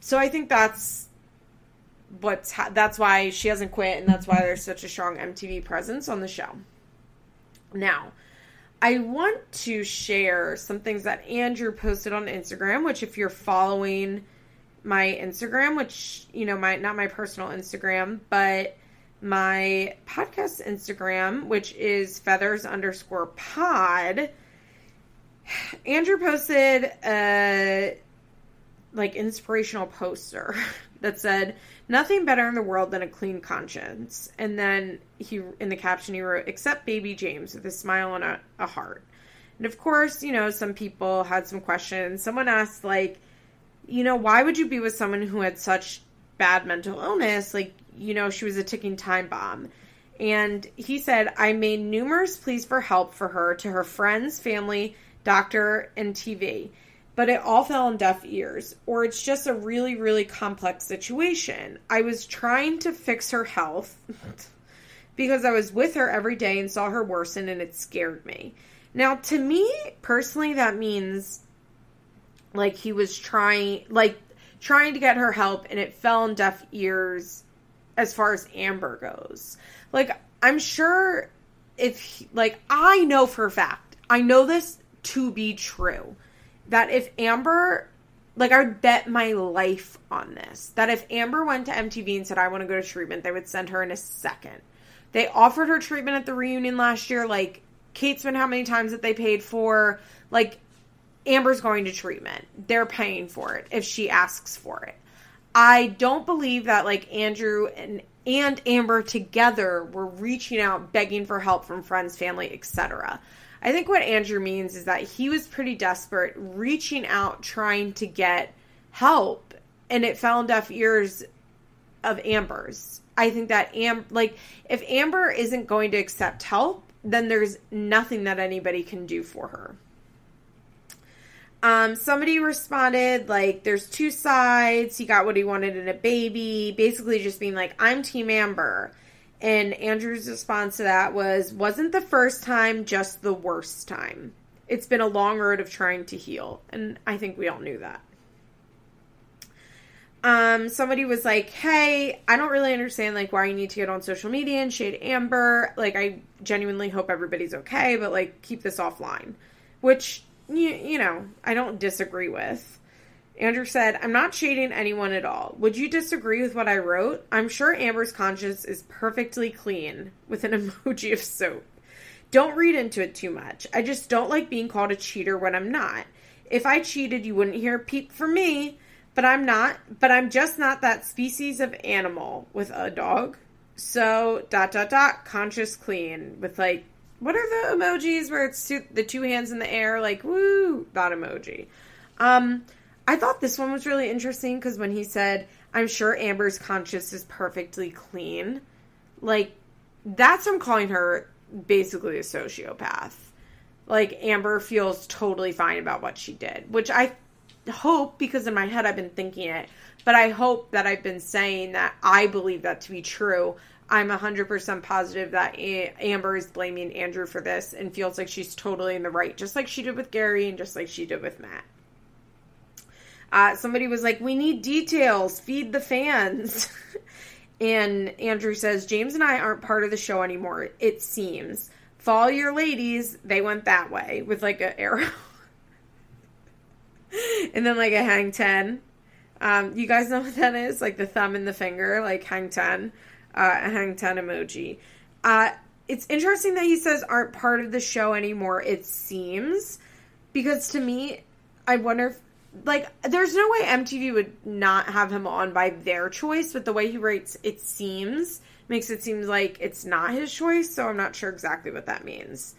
So I think that's what's ha- that's why she hasn't quit and that's why there's such a strong MTV presence on the show. Now, I want to share some things that Andrew posted on Instagram, which if you're following my Instagram, which you know, my not my personal Instagram, but my podcast Instagram, which is feathers underscore pod. Andrew posted a like inspirational poster that said nothing better in the world than a clean conscience. And then he in the caption he wrote except baby james with a smile and a, a heart. And of course you know some people had some questions. Someone asked like you know why would you be with someone who had such bad mental illness? Like you know she was a ticking time bomb. And he said i made numerous pleas for help for her to her friends family doctor and tv but it all fell on deaf ears, or it's just a really, really complex situation. I was trying to fix her health because I was with her every day and saw her worsen, and it scared me. Now, to me personally, that means like he was trying, like trying to get her help, and it fell on deaf ears as far as Amber goes. Like, I'm sure if, he, like, I know for a fact, I know this to be true that if Amber, like, I would bet my life on this, that if Amber went to MTV and said, I want to go to treatment, they would send her in a second. They offered her treatment at the reunion last year. Like, Cate's been how many times that they paid for. Like, Amber's going to treatment. They're paying for it if she asks for it. I don't believe that like Andrew and and Amber together were reaching out begging for help from friends, family, etc. I think what Andrew means is that he was pretty desperate, reaching out, trying to get help, and it fell on deaf ears of Amber's. I think that Am like if Amber isn't going to accept help, then there's nothing that anybody can do for her. Um, somebody responded like there's two sides. He got what he wanted in a baby, basically just being like, I'm Team Amber. And Andrew's response to that was, wasn't the first time just the worst time. It's been a long road of trying to heal. And I think we all knew that. Um, somebody was like, Hey, I don't really understand like why you need to get on social media and shade Amber. Like, I genuinely hope everybody's okay, but like keep this offline. Which you, you know, I don't disagree with. Andrew said, I'm not shading anyone at all. Would you disagree with what I wrote? I'm sure Amber's conscience is perfectly clean with an emoji of soap. Don't read into it too much. I just don't like being called a cheater when I'm not. If I cheated, you wouldn't hear a peep from me, but I'm not, but I'm just not that species of animal with a dog. So, dot, dot, dot, conscious clean with like, what are the emojis where it's two, the two hands in the air, like, woo, that emoji. Um, I thought this one was really interesting because when he said, I'm sure Amber's conscience is perfectly clean, like, that's him calling her basically a sociopath. Like, Amber feels totally fine about what she did, which I hope, because in my head I've been thinking it, but I hope that I've been saying that I believe that to be true. I'm 100% positive that Amber is blaming Andrew for this and feels like she's totally in the right, just like she did with Gary and just like she did with Matt. Uh, somebody was like, "We need details. Feed the fans." and Andrew says, "James and I aren't part of the show anymore. It seems. Follow your ladies. They went that way with like an arrow, and then like a hang ten. Um, you guys know what that is? Like the thumb and the finger, like hang ten, uh, a hang ten emoji. Uh, it's interesting that he says aren't part of the show anymore. It seems because to me, I wonder if like there's no way MTV would not have him on by their choice, but the way he writes it seems makes it seem like it's not his choice, so I'm not sure exactly what that means.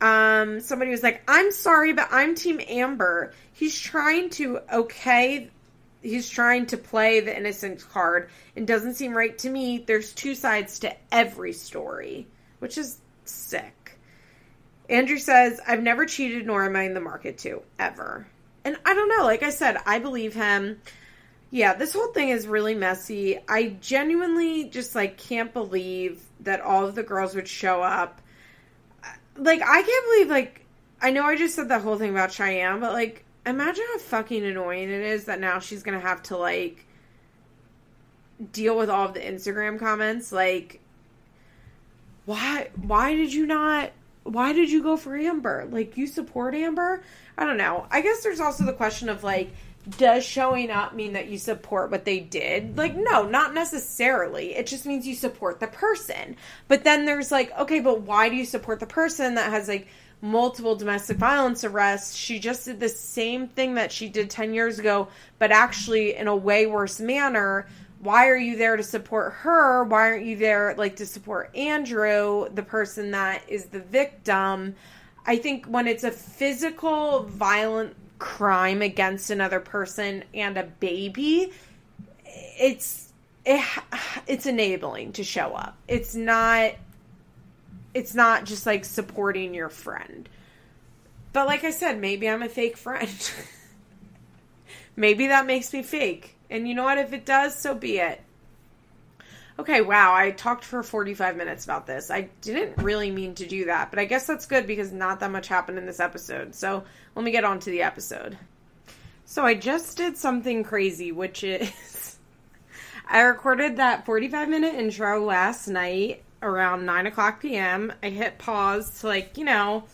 Um somebody was like, "I'm sorry, but I'm team Amber. He's trying to okay he's trying to play the innocent card and doesn't seem right to me. There's two sides to every story, which is sick." Andrew says, "I've never cheated nor am I in the market to ever." And I don't know, like I said, I believe him. Yeah, this whole thing is really messy. I genuinely just like can't believe that all of the girls would show up. Like I can't believe like I know I just said the whole thing about Cheyenne, but like, imagine how fucking annoying it is that now she's gonna have to like deal with all of the Instagram comments. Like, why? Why did you not? Why did you go for Amber? Like, you support Amber? I don't know. I guess there's also the question of like, does showing up mean that you support what they did? Like, no, not necessarily. It just means you support the person. But then there's like, okay, but why do you support the person that has like multiple domestic violence arrests? She just did the same thing that she did 10 years ago, but actually in a way worse manner. Why are you there to support her? Why aren't you there like to support Andrew, the person that is the victim? I think when it's a physical violent crime against another person and a baby, it's it, it's enabling to show up. It's not it's not just like supporting your friend. But like I said, maybe I'm a fake friend. maybe that makes me fake. And you know what? If it does, so be it. Okay, wow, I talked for 45 minutes about this. I didn't really mean to do that, but I guess that's good because not that much happened in this episode. So let me get on to the episode. So I just did something crazy, which is I recorded that 45 minute intro last night around 9 o'clock p.m. I hit pause to, like, you know,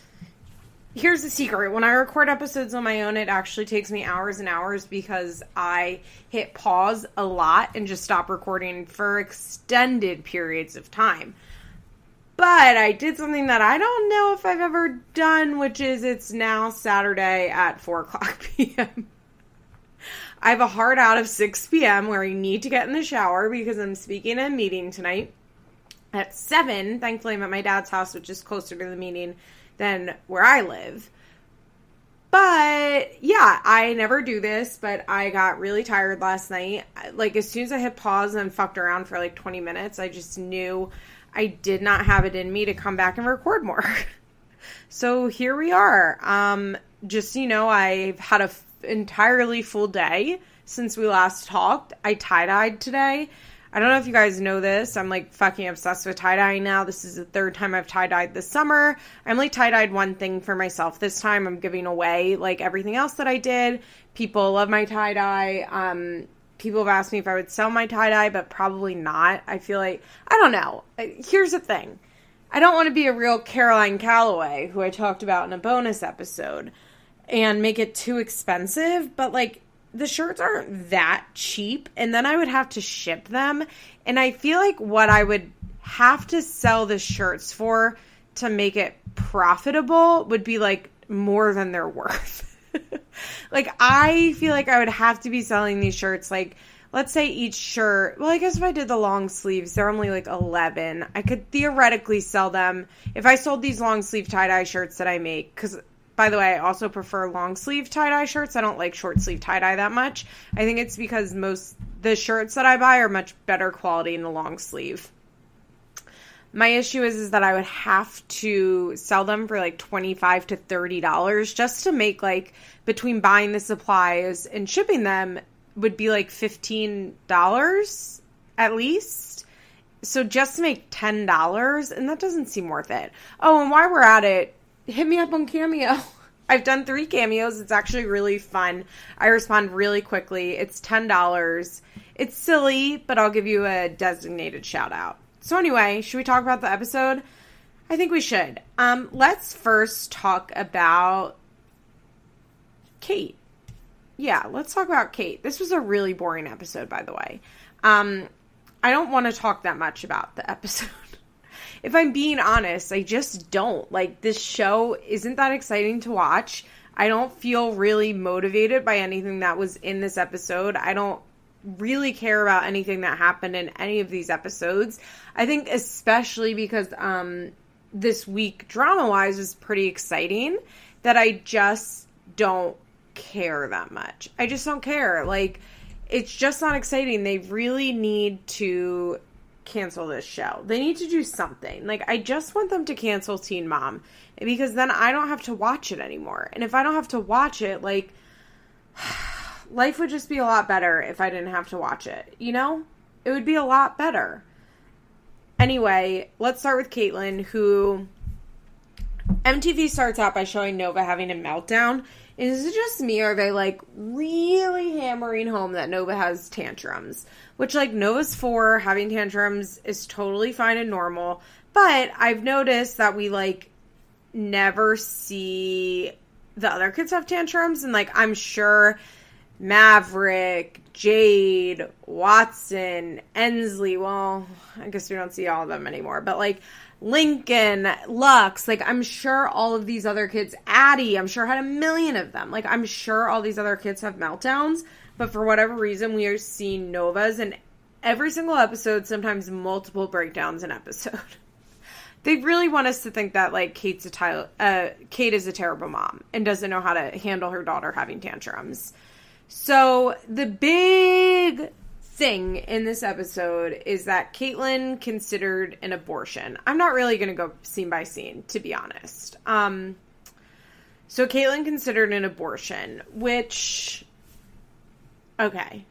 here's the secret. When i record episodes on my own it actually takes me hours and hours because i hit pause a lot and just stop recording for extended periods of time. But i did something that i don't know if i've ever done which is it's now saturday at 4 o'clock pm i have a hard out of 6 p.m where i need to get in the shower because i'm speaking at a meeting tonight at 7 thankfully i'm at my dad's house which is closer to the meeting than where I live. But yeah, I never do this, but I got really tired last night. Like, as soon as I hit pause and fucked around for like 20 minutes, I just knew I did not have it in me to come back and record more. so here we are. Um, just, you know, I've had a f- entirely full day since we last talked. I tie dyed today. I don't know if you guys know this. I'm like fucking obsessed with tie dye now. This is the third time I've tie dyed this summer. I'm like tie dyed one thing for myself this time. I'm giving away like everything else that I did. People love my tie dye. Um, people have asked me if I would sell my tie dye, but probably not. I feel like, I don't know. Here's the thing I don't want to be a real Caroline Calloway, who I talked about in a bonus episode, and make it too expensive, but like, the shirts aren't that cheap and then I would have to ship them. And I feel like what I would have to sell the shirts for to make it profitable would be like more than they're worth. like I feel like I would have to be selling these shirts like let's say each shirt well i guess if i did the long sleeves they're only like 11 i could theoretically sell them. If i sold these long sleeve tie-dye shirts that i make because by the way, I also prefer long sleeve tie dye shirts. I don't like short sleeve tie dye that much. I think it's because most the shirts that I buy are much better quality in the long sleeve. My issue is is that I would have to sell them for like 25 to 30 dollars just to make like between buying the supplies and shipping them would be like 15 dollars at least. So just to make $10 and that doesn't seem worth it. Oh, and while we're at it, hit me up on Cameo. I've done three cameos. It's actually really fun. I respond really quickly. It's $10. It's silly, but I'll give you a designated shout out. So, anyway, should we talk about the episode? I think we should. Um, let's first talk about Cate. Yeah, let's talk about Cate. This was a really boring episode, by the way. Um, I don't want to talk that much about the episode if I'm being honest, I just don't. Like, this show isn't that exciting to watch. I don't feel really motivated by anything that was in this episode. I don't really care about anything that happened in any of these episodes. I think especially because um this week drama wise was pretty exciting that I just don't care that much. I just don't care. Like it's just not exciting. They really need to cancel this show. They need to do something. Like I just want them to cancel Teen Mom because then I don't have to watch it anymore. And if I don't have to watch it, like life would just be a lot better if I didn't have to watch it. You know? It would be a lot better. Anyway, let's start with Catelynn who MTV starts out by showing Nova having a meltdown. Is it just me, or are they like really hammering home that Nova has tantrums? Which, like, Nova's four, having tantrums is totally fine and normal. But I've noticed that we, like, never see the other kids have tantrums. And, like, I'm sure Maverick, Jade, Watson, Ensley. Well, I guess we don't see all of them anymore, but like Lincoln, Lux, like I'm sure all of these other kids, Addie, I'm sure had a million of them. Like I'm sure all these other kids have meltdowns, but for whatever reason, we are seeing Novas in every single episode, sometimes multiple breakdowns an episode. they really want us to think that like Cate's a Tyler, uh, Cate is a terrible mom and doesn't know how to handle her daughter having tantrums. So the big thing in this episode is that Catelynn considered an abortion. I'm not really going to go scene by scene, to be honest. Um, so Catelynn considered an abortion, which, okay,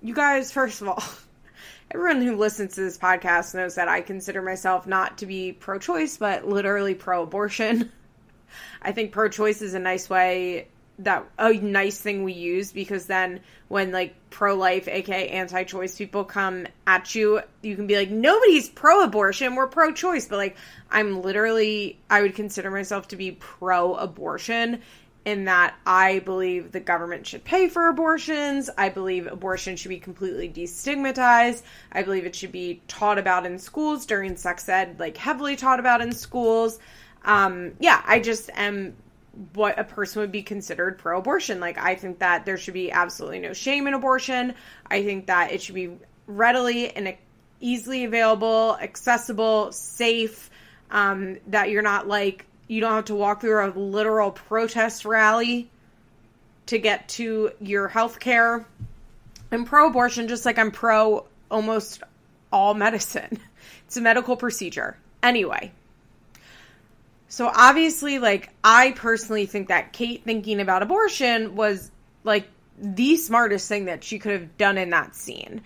you guys, first of all. Everyone who listens to this podcast knows that I consider myself not to be pro choice, but literally pro abortion. I think pro choice is a nice way that a nice thing we use because then when like pro life, aka anti choice people come at you, you can be like, nobody's pro abortion, we're pro choice. But like, I'm literally, I would consider myself to be pro abortion in that I believe the government should pay for abortions. I believe abortion should be completely destigmatized. I believe it should be taught about in schools during sex ed, like heavily taught about in schools. Um, yeah, I just am what a person would be considered pro abortion. Like, I think that there should be absolutely no shame in abortion. I think that it should be readily and easily available, accessible, safe, um, that you're not like, you don't have to walk through a literal protest rally to get to your health care. I'm pro abortion just like I'm pro almost all medicine. It's a medical procedure. Anyway, so obviously, like, I personally think that Cate thinking about abortion was like the smartest thing that she could have done in that scene.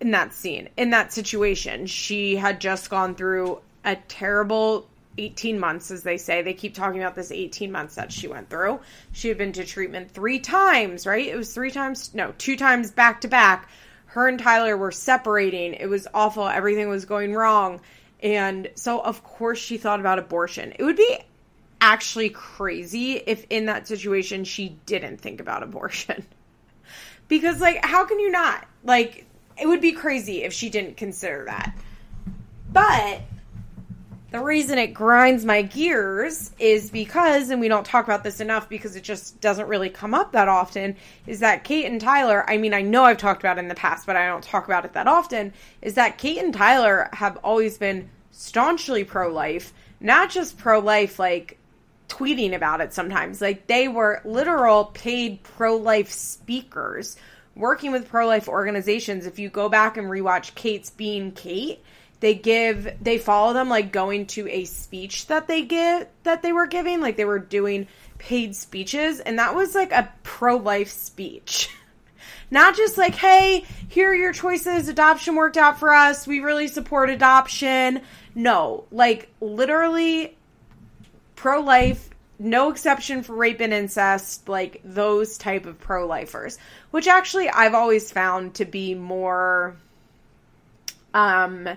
In that scene, in that situation, she had just gone through a terrible 18 months, as they say. They keep talking about this 18 months that she went through. She had been to treatment three times, right? It was three times, no, two times back to back. Her and Tyler were separating. It was awful. Everything was going wrong. And so, of course, she thought about abortion. It would be actually crazy if in that situation she didn't think about abortion. because, like, how can you not? Like, it would be crazy if she didn't consider that. But the reason it grinds my gears is because, and we don't talk about this enough because it just doesn't really come up that often, is that Cate and Tyler, I mean, I know I've talked about it in the past, but I don't talk about it that often, is that Cate and Tyler have always been staunchly pro life, not just pro life, like tweeting about it sometimes. Like they were literal paid pro life speakers working with pro life organizations. If you go back and rewatch Cate's Being Cate, they give they follow them like going to a speech that they give that they were giving like they were doing paid speeches and that was like a pro-life speech. Not just like hey here are your choices adoption worked out for us we really support adoption. No like literally pro-life no exception for rape and incest like those type of pro-lifers which actually i've always found to be more um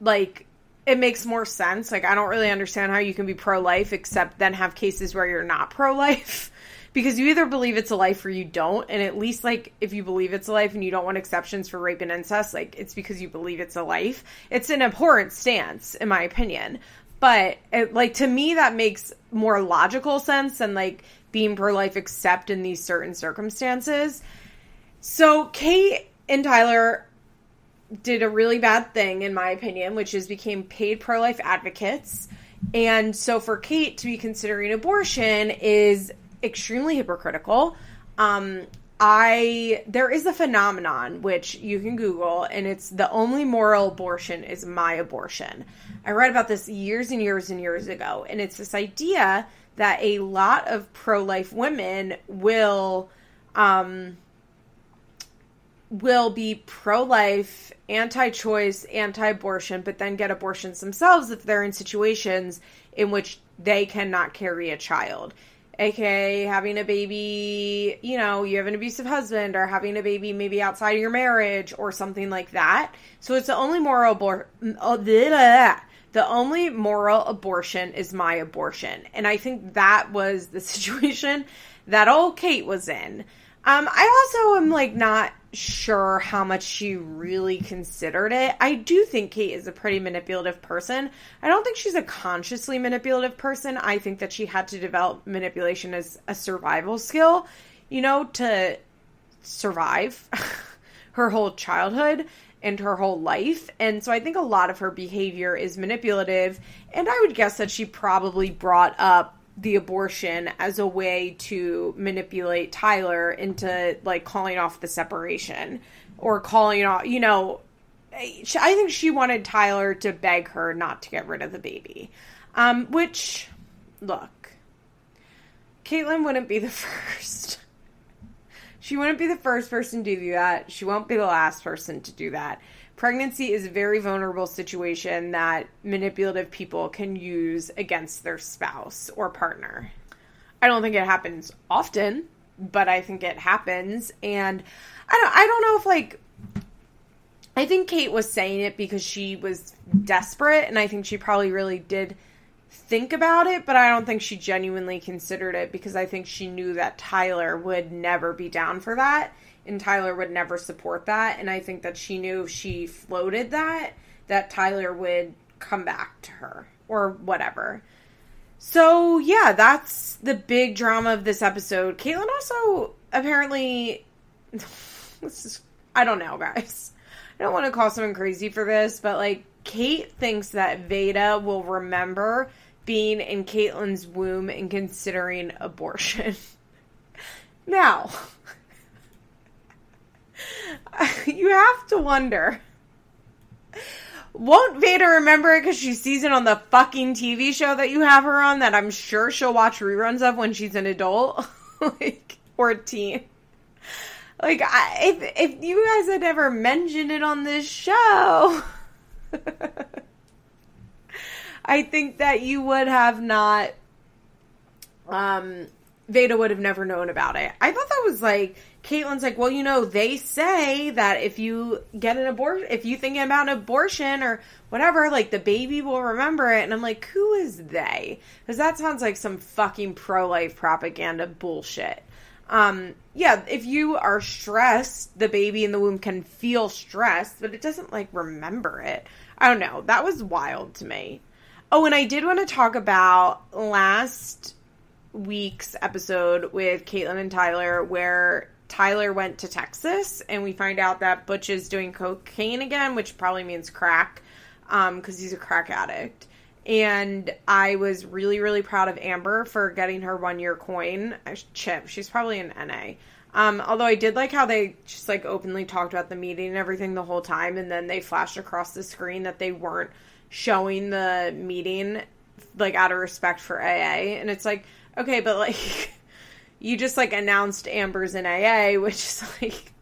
like it makes more sense. Like I don't really understand how you can be pro life except then have cases where you're not pro life. because you either believe it's a life or you don't. And at least like if you believe it's a life and you don't want exceptions for rape and incest, like it's because you believe it's a life. It's an abhorrent stance, in my opinion. But it, like to me that makes more logical sense than like being pro life except in these certain circumstances. So Cate and Tyler did a really bad thing, in my opinion, which is became paid pro life advocates. And so for Cate to be considering abortion is extremely hypocritical. Um, I there is a phenomenon which you can Google, and it's the only moral abortion is my abortion. I read about this years and years and years ago, and it's this idea that a lot of pro life women will um, will be pro life, anti choice, anti abortion, but then get abortions themselves if they're in situations in which they cannot carry a child. AKA having a baby, you know, you have an abusive husband or having a baby maybe outside of your marriage or something like that. So it's the only moral abor- oh, the only moral abortion is my abortion. And I think that was the situation that old Cate was in. Um, I also am like not sure how much she really considered it. I do think Cate is a pretty manipulative person. I don't think she's a consciously manipulative person. I think that she had to develop manipulation as a survival skill, you know, to survive her whole childhood and her whole life. And so I think a lot of her behavior is manipulative. And I would guess that she probably brought up the abortion as a way to manipulate Tyler into like calling off the separation or calling off, you know, I think she wanted Tyler to beg her not to get rid of the baby. Um, which, look, Catelynn wouldn't be the first. She wouldn't be the first person to do that. She won't be the last person to do that pregnancy is a very vulnerable situation that manipulative people can use against their spouse or partner. I don't think it happens often, but I think it happens and I don't I don't know if like I think Cate was saying it because she was desperate and I think she probably really did think about it, but I don't think she genuinely considered it because I think she knew that Tyler would never be down for that and Tyler would never support that. And I think that she knew if she floated that, that Tyler would come back to her or whatever. So yeah, that's the big drama of this episode. Catelynn also apparently this is I don't know, guys. I don't want to call someone crazy for this, but like Cate thinks that Vaeda will remember being in Catelynn's womb and considering abortion. now, you have to wonder. Won't Vaeda remember it because she sees it on the fucking TV show that you have her on that I'm sure she'll watch reruns of when she's an adult? like, or a teen. Like, I, if, if you guys had ever mentioned it on this show, I think that you would have not, um, Vaeda would have never known about it. I thought that was like, Catelynn's like, well, you know, they say that if you get an abortion, if you think about an abortion or whatever, like the baby will remember it. And I'm like, who is they? Because that sounds like some fucking pro life propaganda bullshit. Um, yeah, if you are stressed, the baby in the womb can feel stressed, but it doesn't like remember it. I don't know. That was wild to me. Oh, and I did want to talk about last week's episode with Catelynn and Tyler where Tyler went to Texas, and we find out that Butch is doing cocaine again, which probably means crack, because um, he's a crack addict. And I was really, really proud of Amber for getting her one year coin chip. She's probably an NA. Um, although I did like how they just like openly talked about the meeting and everything the whole time, and then they flashed across the screen that they weren't showing the meeting like out of respect for AA. And it's like, okay, but like you just like announced Amber's in AA, which is like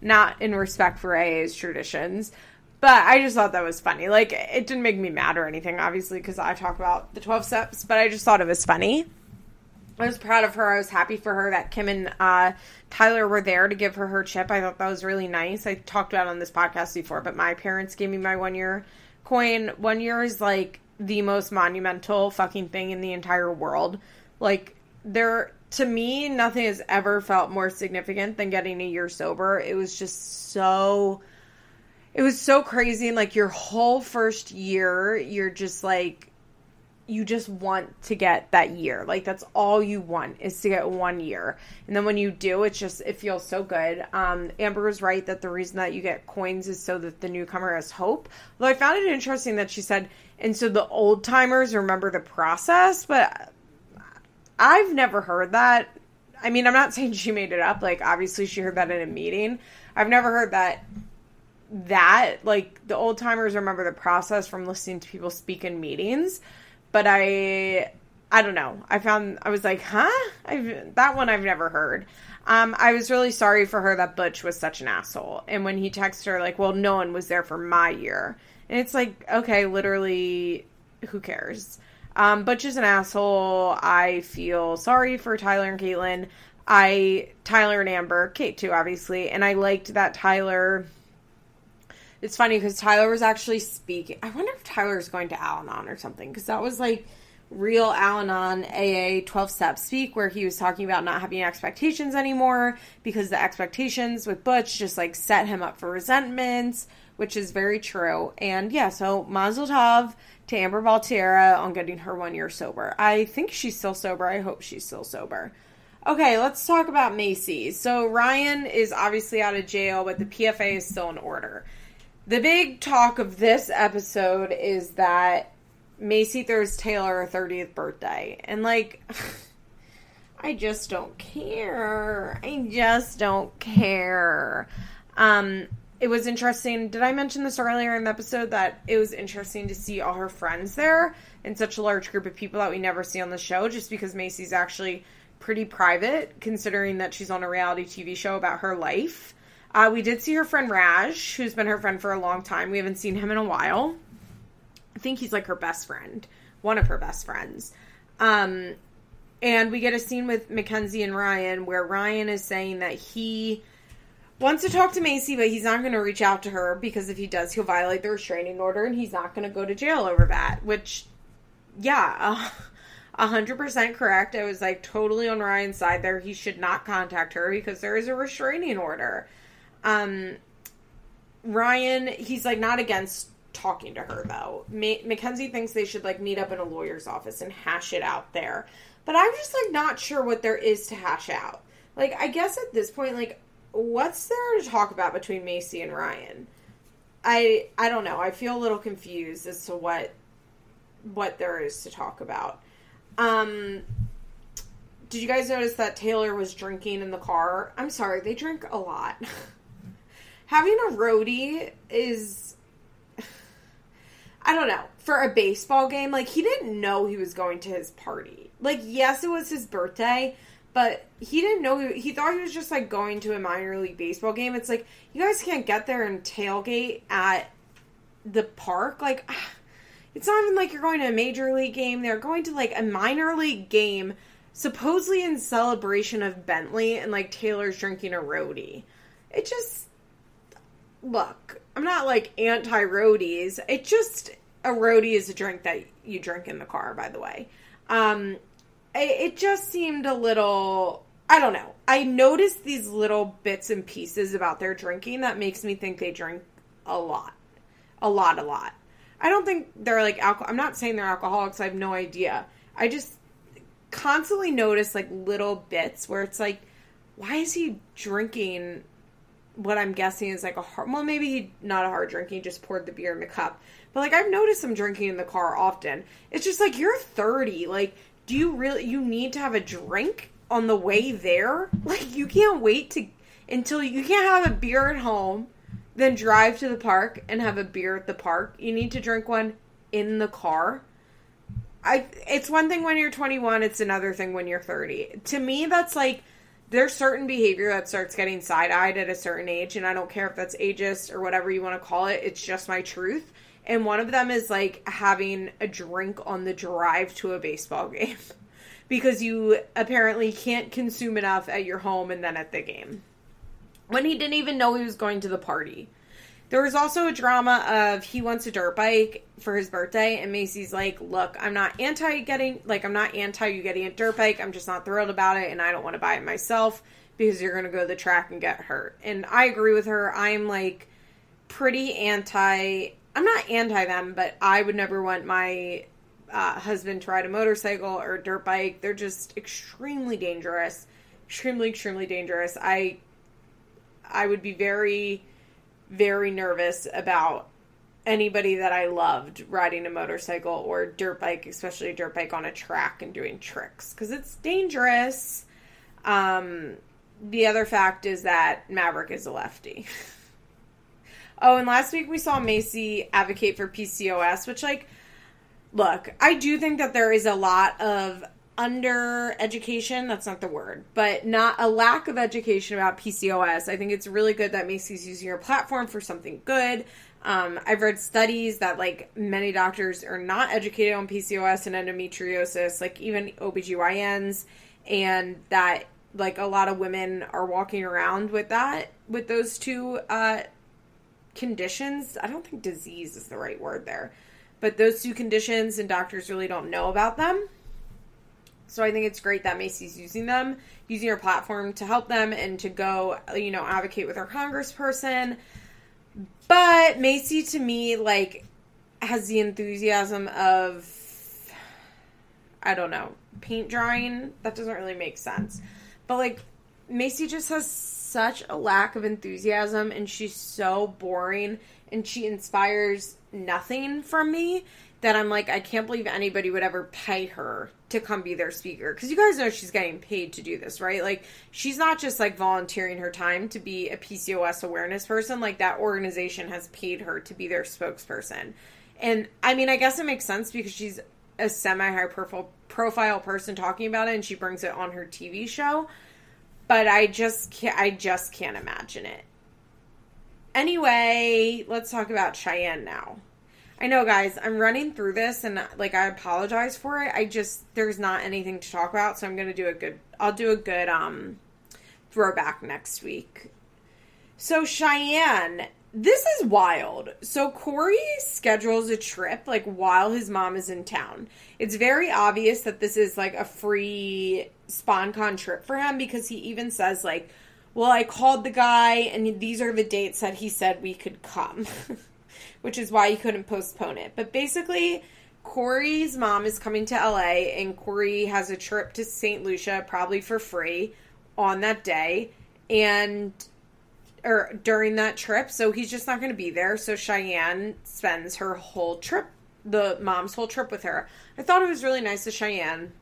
not in respect for AA's traditions. But I just thought that was funny. Like it didn't make me mad or anything, obviously, because I talk about the twelve steps. But I just thought it was funny. I was proud of her. I was happy for her that Kim and uh, Tyler were there to give her her chip. I thought that was really nice. I talked about on this podcast before, but my parents gave me my one year coin. One year is like the most monumental fucking thing in the entire world. Like there to me, nothing has ever felt more significant than getting a year sober. It was just so it was so crazy and like your whole first year, you're just like you just want to get that year. Like that's all you want is to get one year. And then when you do, it's just it feels so good. Um Amber was right that the reason that you get coins is so that the newcomer has hope. Although I found it interesting that she said and so the old timers remember the process, but I've never heard that. I mean, I'm not saying she made it up. Like, obviously, she heard that in a meeting. I've never heard that. That like the old timers remember the process from listening to people speak in meetings, but I, I don't know. I found I was like, huh? I've that one I've never heard. Um, I was really sorry for her that Butch was such an asshole. And when he texted her, like, well, no one was there for my year. And it's like, okay, literally, who cares? Um, Butch is an asshole. I feel sorry for Tyler and Catelynn. I, Tyler and Amber, Cate too, obviously. And I liked that Tyler. It's funny because Tyler was actually speaking. I wonder if Tyler's going to Al Anon or something because that was like real Al Anon AA 12 step speak where he was talking about not having expectations anymore because the expectations with Butch just like set him up for resentments, which is very true. And yeah, so Mazel Tov to Amber Valtierra on getting her one year sober. I think she's still sober. I hope she's still sober. Okay, let's talk about Maci's. So Ryan is obviously out of jail, but the PFA is still in order. The big talk of this episode is that Maci throws Taylor a 30th birthday. And like I just don't care. I just don't care. Um it was interesting. Did I mention this earlier in the episode that it was interesting to see all her friends there in such a large group of people that we never see on the show just because Maci's actually pretty private considering that she's on a reality TV show about her life. Uh, we did see her friend Raj, who's been her friend for a long time. We haven't seen him in a while. I think he's like her best friend, one of her best friends. Um, and we get a scene with Mackenzie and Ryan where Ryan is saying that he wants to talk to Maci, but he's not going to reach out to her because if he does, he'll violate the restraining order and he's not going to go to jail over that. Which, yeah, a hundred percent correct. I was like totally on Ryan's side there. He should not contact her because there is a restraining order. Um, Ryan, he's like not against talking to her though. Ma- Mackenzie thinks they should like meet up in a lawyer's office and hash it out there. But I'm just like not sure what there is to hash out. Like I guess at this point like what's there to talk about between Maci and Ryan? I I don't know. I feel a little confused as to what what there is to talk about. Um did you guys notice that Taylor was drinking in the car? I'm sorry, they drink a lot. Having a roadie is I don't know. For a baseball game, like he didn't know he was going to his party. Like yes, it was his birthday, but he didn't know he, thought he was just like going to a minor league baseball game. It's like you guys can't get there and tailgate at the park. Like it's not even like you're going to a major league game. They're going to like a minor league game supposedly in celebration of Bentley and like Taylor's drinking a roadie. It just look, I'm not like anti roadies. It just a roadie is a drink that you drink in the car, by the way. Um, it, just seemed a little. I don't know. I noticed these little bits and pieces about their drinking that makes me think they drink a lot, a lot, a lot. I don't think they're like alcohol. I'm not saying they're alcoholics. I have no idea. I just constantly notice like little bits where it's like, why is he drinking what I'm guessing is like a hard. Well, maybe he not a hard drinking, he just poured the beer in the cup. But like I've noticed him drinking in the car often. It's just like you're 30. Like, do you really you need to have a drink on the way there? Like you can't wait to until you can't have a beer at home, then drive to the park and have a beer at the park. You need to drink one in the car. I it's one thing when you're 21, it's another thing when you're 30. To me that's like there's certain behavior that starts getting side eyed at a certain age, and I don't care if that's ageist or whatever you want to call it, it's just my truth. And one of them is like having a drink on the drive to a baseball game because you apparently can't consume enough at your home and then at the game. When he didn't even know he was going to the party. There was also a drama of he wants a dirt bike for his birthday, and Maci's like, "Look, I'm not anti getting like I'm not anti you getting a dirt bike. I'm just not thrilled about it, and I don't want to buy it myself because you're gonna go to the track and get hurt." And I agree with her. I'm like pretty anti. I'm not anti them, but I would never want my uh, husband to ride a motorcycle or a dirt bike. They're just extremely dangerous, extremely extremely dangerous. I I would be very very nervous about anybody that I loved riding a motorcycle or dirt bike, especially a dirt bike on a track and doing tricks because it's dangerous. Um, the other fact is that Maverick is a lefty. oh, and last week we saw Maci advocate for PCOS, which, like, look, I do think that there is a lot of under education that's not the word but not a lack of education about pcos i think it's really good that maci's using your platform for something good. Um, i've read studies that like many doctors are not educated on pcos and endometriosis like even obgyns and that like a lot of women are walking around with that with those two uh, conditions i don't think disease is the right word there but those two conditions and doctors really don't know about them so I think it's great that Maci's using them, using your platform to help them and to go, you know, advocate with our congressperson. But Maci to me like has the enthusiasm of I don't know, paint drying. That doesn't really make sense. But like Maci just has such a lack of enthusiasm and she's so boring and she inspires nothing from me that I'm like, I can't believe anybody would ever pay her to come be their speaker. Because you guys know she's getting paid to do this, right? Like, she's not just like volunteering her time to be a PCOS awareness person. Like, that organization has paid her to be their spokesperson. And I mean, I guess it makes sense because she's a semi high profile person talking about it and she brings it on her TV show. But I just can't, I just can't imagine it. Anyway, let's talk about Cheyenne now. I know, guys, I'm running through this and like I apologize for it. I just there's not anything to talk about, so I'm gonna do a good. I'll do a good um throwback next week. So Cheyenne, this is wild. So Cory schedules a trip like while his mom is in town. It's very obvious that this is like a free SponCon trip for him because he even says like, "Well, I called the guy and these are the dates that he said we could come." which is why he couldn't postpone it. But basically, Cory's mom is coming to LA, and Cory has a trip to St. Lucia, probably for free, on that day, and or during that trip. So he's just not going to be there. So Cheyenne spends her whole trip, the mom's whole trip with her. I thought it was really nice of Cheyenne.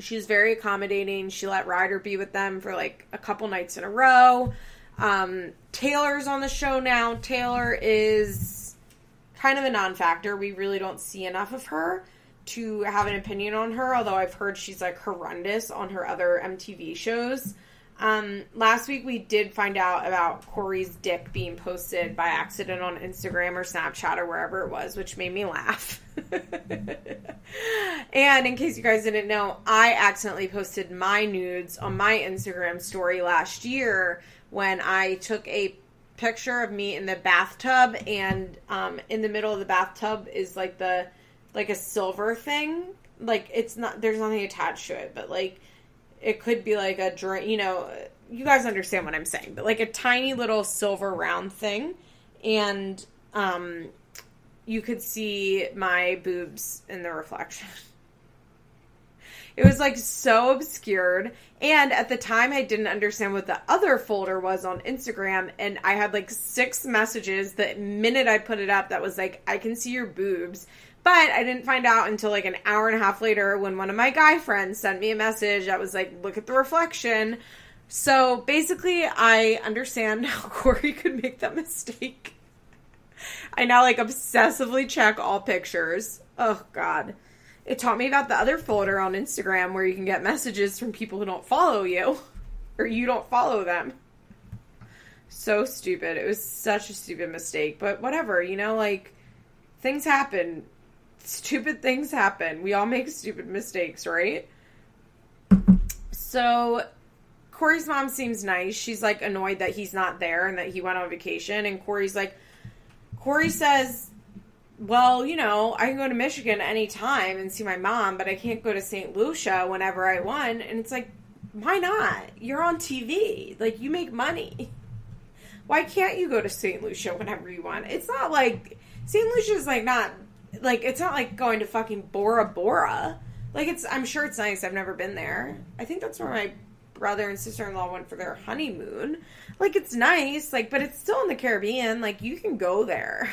She was very accommodating. She let Ryder be with them for like a couple nights in a row. Um, Taylor's on the show now. Taylor is kind of a non factor. We really don't see enough of her to have an opinion on her, although I've heard she's like horrendous on her other MTV shows. Um, last week we did find out about Cory's dick being posted by accident on Instagram or Snapchat or wherever it was, which made me laugh. and in case you guys didn't know, I accidentally posted my nudes on my Instagram story last year when I took a picture of me in the bathtub, and um, in the middle of the bathtub is like the like a silver thing. Like it's not there's nothing attached to it, but like it could be like a drink. You know, you guys understand what I'm saying, but like a tiny little silver round thing, and um, you could see my boobs in the reflection. It was like so obscured. And at the time, I didn't understand what the other folder was on Instagram. And I had like six messages the minute I put it up that was like, I can see your boobs. But I didn't find out until like an hour and a half later when one of my guy friends sent me a message that was like, look at the reflection. So basically, I understand how Cory could make that mistake. I now like obsessively check all pictures. Oh, God it taught me about the other folder on Instagram where you can get messages from people who don't follow you or you don't follow them. So stupid. It was such a stupid mistake, but whatever, you know, like things happen. Stupid things happen. We all make stupid mistakes, right? So Cory's mom seems nice. She's like annoyed that he's not there and that he went on vacation. And Cory's like, Cory says well, you know, I can go to Michigan anytime and see my mom, but I can't go to St. Lucia whenever I want. And it's like, why not? You're on TV. Like, you make money. Why can't you go to St. Lucia whenever you want? It's not like St. Lucia's like not like it's not like going to fucking Bora Bora. Like it's I'm sure it's nice. I've never been there. I think that's where my brother and sister-in-law went for their honeymoon. Like it's nice, like but it's still in the Caribbean. Like you can go there.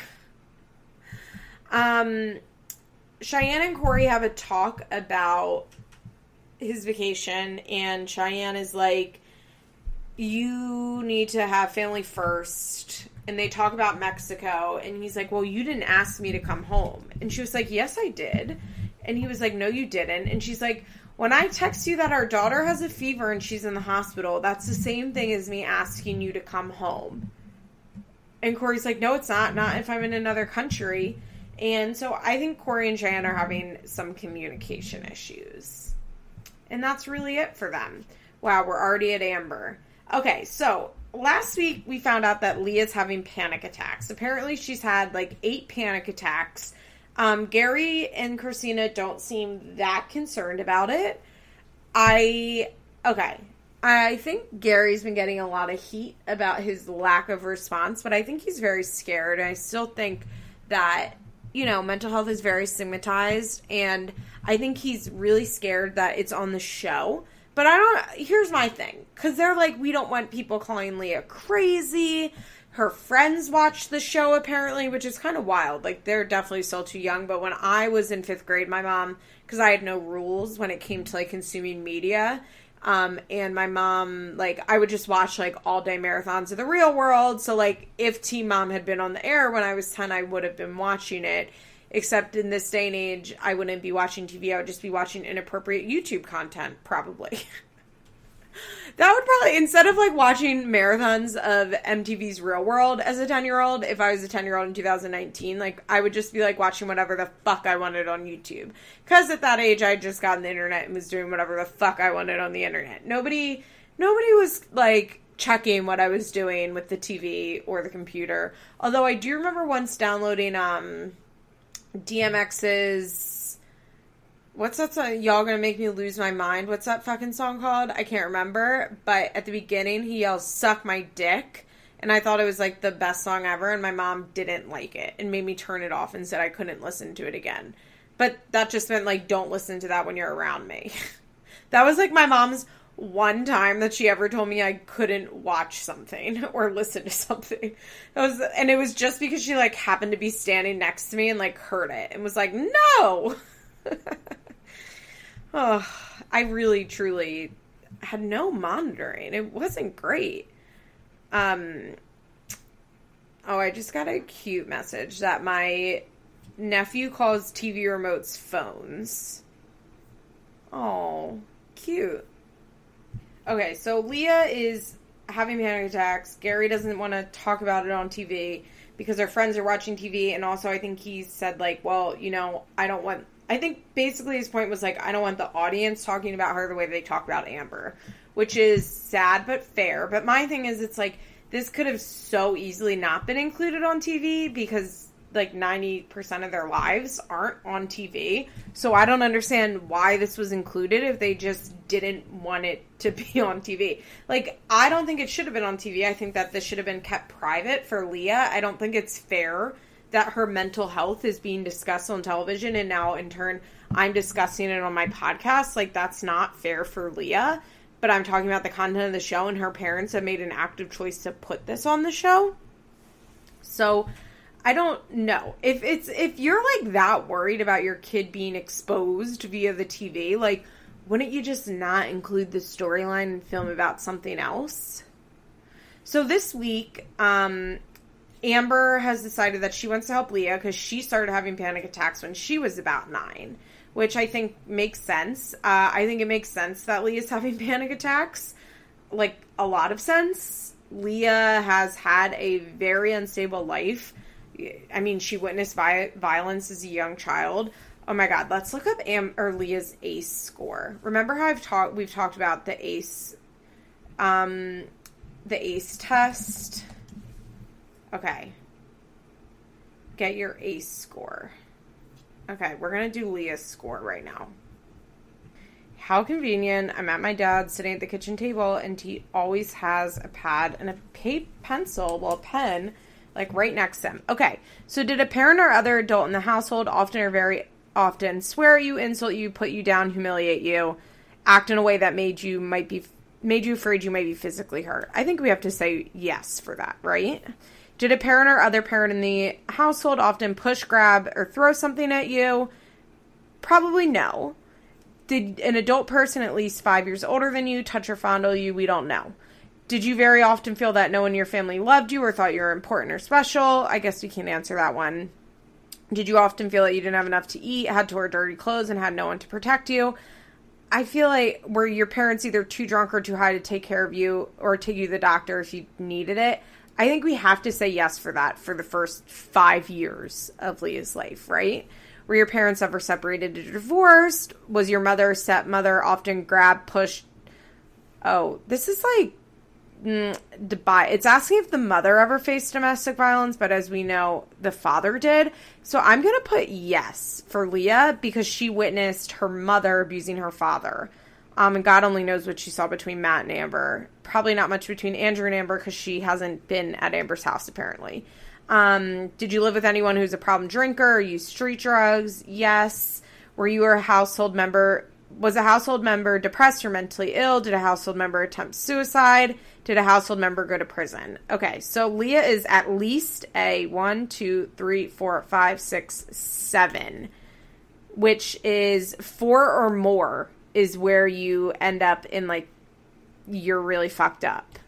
Um, Cheyenne and Cory have a talk about his vacation, and Cheyenne is like, You need to have family first. And they talk about Mexico, and he's like, Well, you didn't ask me to come home. And she was like, Yes, I did. And he was like, No, you didn't. And she's like, When I text you that our daughter has a fever and she's in the hospital, that's the same thing as me asking you to come home. And Cory's like, No, it's not. Not if I'm in another country. And so I think Cory and Cheyenne are having some communication issues. And that's really it for them. Wow, we're already at Amber. Okay, so last week we found out that Leah's having panic attacks. Apparently, she's had like eight panic attacks. Um, Gary and Kristina don't seem that concerned about it. I okay. I think Gary's been getting a lot of heat about his lack of response, but I think he's very scared. I still think that you know mental health is very stigmatized, and I think he's really scared that it's on the show but I don't. Here's my thing, because they're like, we don't want people calling Leah crazy. Her friends watch the show apparently, which is kind of wild. Like they're definitely still too young. But when I was in fifth grade, my mom, because I had no rules when it came to like consuming media, um, and my mom, like, I would just watch like all day marathons of the real world. So, like, if Teen Mom had been on the air when I was 10, I would have been watching it. Except in this day and age, I wouldn't be watching TV. I would just be watching inappropriate YouTube content, probably. that would probably, instead of like watching marathons of MTV's Real World as a 10 year old, if I was a 10 year old in 2019, like I would just be like watching whatever the fuck I wanted on YouTube. Because at that age, I just got on the internet and was doing whatever the fuck I wanted on the internet. Nobody, nobody was like, checking what I was doing with the TV or the computer. Although I do remember once downloading um DMX's what's that song? Y'all gonna make me lose my mind. What's that fucking song called? I can't remember. But at the beginning, he yells "suck my dick," and I thought it was like the best song ever. And my mom didn't like it and made me turn it off and said I couldn't listen to it again. But that just meant like don't listen to that when you're around me. that was like my mom's one time that she ever told me I couldn't watch something or listen to something. Was and it was just because she like happened to be standing next to me and like heard it and was like, "No." oh, I really truly had no monitoring. It wasn't great. Um Oh, I just got a cute message that my nephew calls TV remotes phones. Oh, cute. Okay, so Leah is having panic attacks. Gary doesn't want to talk about it on TV because their friends are watching TV, and also I think he said like, well, you know, I don't want. I think basically his point was like, I don't want the audience talking about her the way they talk about Amber, which is sad but fair. But my thing is, it's like this could have so easily not been included on TV because like 90% of their lives aren't on TV. So I don't understand why this was included if they just didn't want it to be on TV. Like, I don't think it should have been on TV. I think that this should have been kept private for Leah. I don't think it's fair that her mental health is being discussed on television and now in turn I'm discussing it on my podcast. Like, that's not fair for Leah. But I'm talking about the content of the show, and her parents have made an active choice to put this on the show. So I don't know. If it's if you're like that worried about your kid being exposed via the TV, like wouldn't you just not include the storyline and film about something else? So this week, um, Amber has decided that she wants to help Leah because she started having panic attacks when she was about nine, which I think makes sense. Uh, I think it makes sense that Leah's having panic attacks, like a lot of sense. Leah has had a very unstable life I mean, she witnessed vi- violence as a young child. Oh my God, let's look up Am or Leah's ACE score. Remember how I've talked we've talked about the ACE, um, the ACE test. Okay, get your ACE score. Okay, we're gonna do Leah's score right now. How convenient! I'm at my dad's, sitting at the kitchen table, and he always has a pad and a paper pencil, well, pen like right next to him. Okay, so did a parent or other adult in the household often or very often swear at you, insult you, put you down, humiliate you, act in a way that made you might be made you afraid you might be physically hurt? I think we have to say yes for that, right? Did a parent or other parent in the household often push, grab, or throw something at you? Probably no. Did an adult person at least five years older than you touch or fondle you? We don't know. Did you very often feel that no one in your family loved you or thought you were important or special? I guess we can't answer that one. Did you often feel that you didn't have enough to eat, had to wear dirty clothes, and had no one to protect you? I feel like were your parents either too drunk or too high to take care of you or take you to the doctor if you needed it? I think we have to say yes for that for the first five years of Leah's life, right? Were your parents ever separated or divorced? Was your mother, stepmother often grabbed, pushed? Oh, this is like mm. It's asking if the mother ever faced domestic violence, but as we know, the father did. So I'm going to put yes for Leah because she witnessed her mother abusing her father. Um, and God only knows what she saw between Matt and Amber. Probably not much between Andrew and Amber because she hasn't been at Amber's house apparently. Um, did you live with anyone who's a problem drinker or use street drugs? Yes. Were you a household member? Was a household member depressed or mentally ill? Did a household member attempt suicide? Did a household member go to prison? Okay, so Leah is at least a one, two, three, four, five, six, seven, which is four or more is where you end up in like you're really fucked up.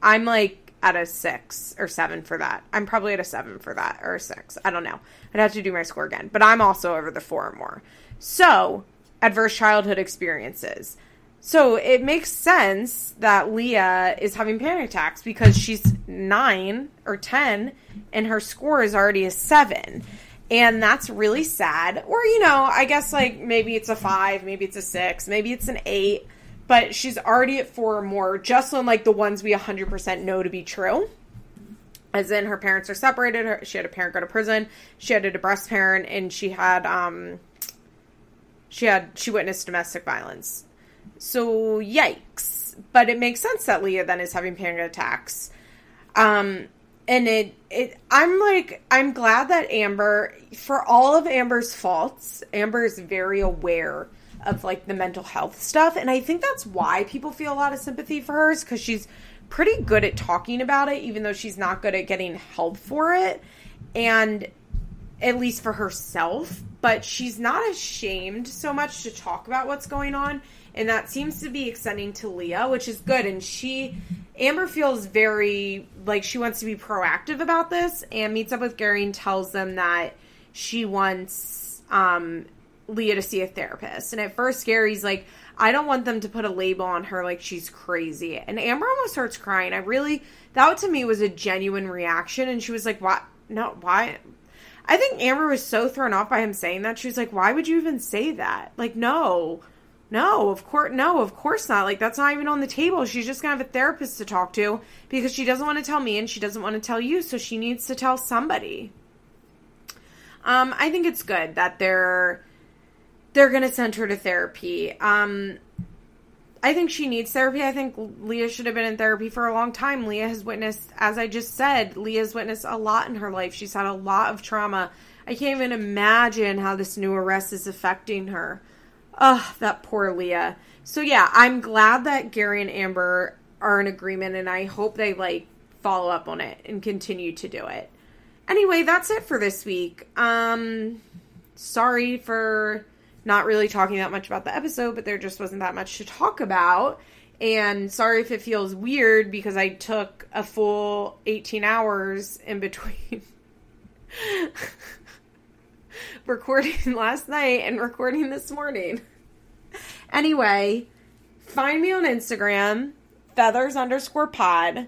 I'm like at a six or seven for that. I'm probably at a seven for that or a six. I don't know. I'd have to do my score again, but I'm also over the four or more. So, adverse childhood experiences. So it makes sense that Leah is having panic attacks because she's nine or 10 and her score is already a seven. And that's really sad. Or, you know, I guess like maybe it's a five, maybe it's a six, maybe it's an eight but she's already at four or more, just on like the ones we 100% know to be true. As in, her parents are separated. Her, she had a parent go to prison. She had a depressed parent, and she had um, she had she witnessed domestic violence. So yikes! But it makes sense that Leah then is having panic attacks. Um, and it it I'm like I'm glad that Amber, for all of Amber's faults, Amber is very aware of like the mental health stuff. And I think that's why people feel a lot of sympathy for her because she's pretty good at talking about it, even though she's not good at getting help for it. And at least for herself, but she's not ashamed so much to talk about what's going on. And that seems to be extending to Leah, which is good. And she, Amber feels very like she wants to be proactive about this and meets up with Gary and tells them that she wants um, Leah to see a therapist. And at first, Gary's like, I don't want them to put a label on her like she's crazy. And Amber almost starts crying. I really, that to me was a genuine reaction. And she was like, What? No, why? I think Amber was so thrown off by him saying that. She was like, Why would you even say that? Like, no. No, of course, no, of course not. Like that's not even on the table. She's just gonna have a therapist to talk to because she doesn't want to tell me and she doesn't want to tell you, so she needs to tell somebody. Um, I think it's good that they're they're to send her to therapy. Um, I think she needs therapy. I think Leah should have been in therapy for a long time. Leah has witnessed, as I just said, Leah's witnessed a lot in her life. She's had a lot of trauma. I can't even imagine how this new arrest is affecting her. Ugh, that poor Leah. So yeah, I'm glad that Gary and Amber are in agreement and I hope they like follow up on it and continue to do it. Anyway, that's it for this week. Um sorry for not really talking that much about the episode, but there just wasn't that much to talk about. And sorry if it feels weird because I took a full 18 hours in between recording last night and recording this morning. Anyway, find me on Instagram, feathers underscore pod.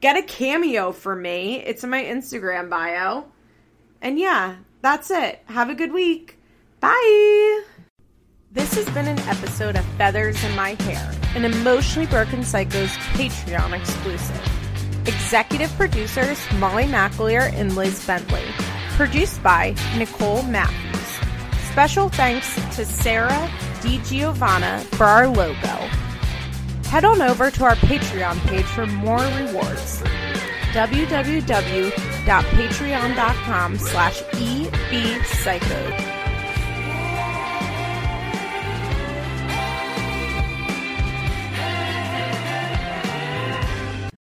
Get a cameo for me. It's in my Instagram bio. And yeah, that's it. Have a good week. Bye. This has been an episode of Feathers in My Hair, an Emotionally Broken Psychos Patreon exclusive. Executive producers Molly McAleer and Liz Bentley. Produced by Nicole Matthews. Special thanks to Sarah DiGiovanna for our logo. Head on over to our Patreon page for more rewards. www.patreon.com slash ebpsycho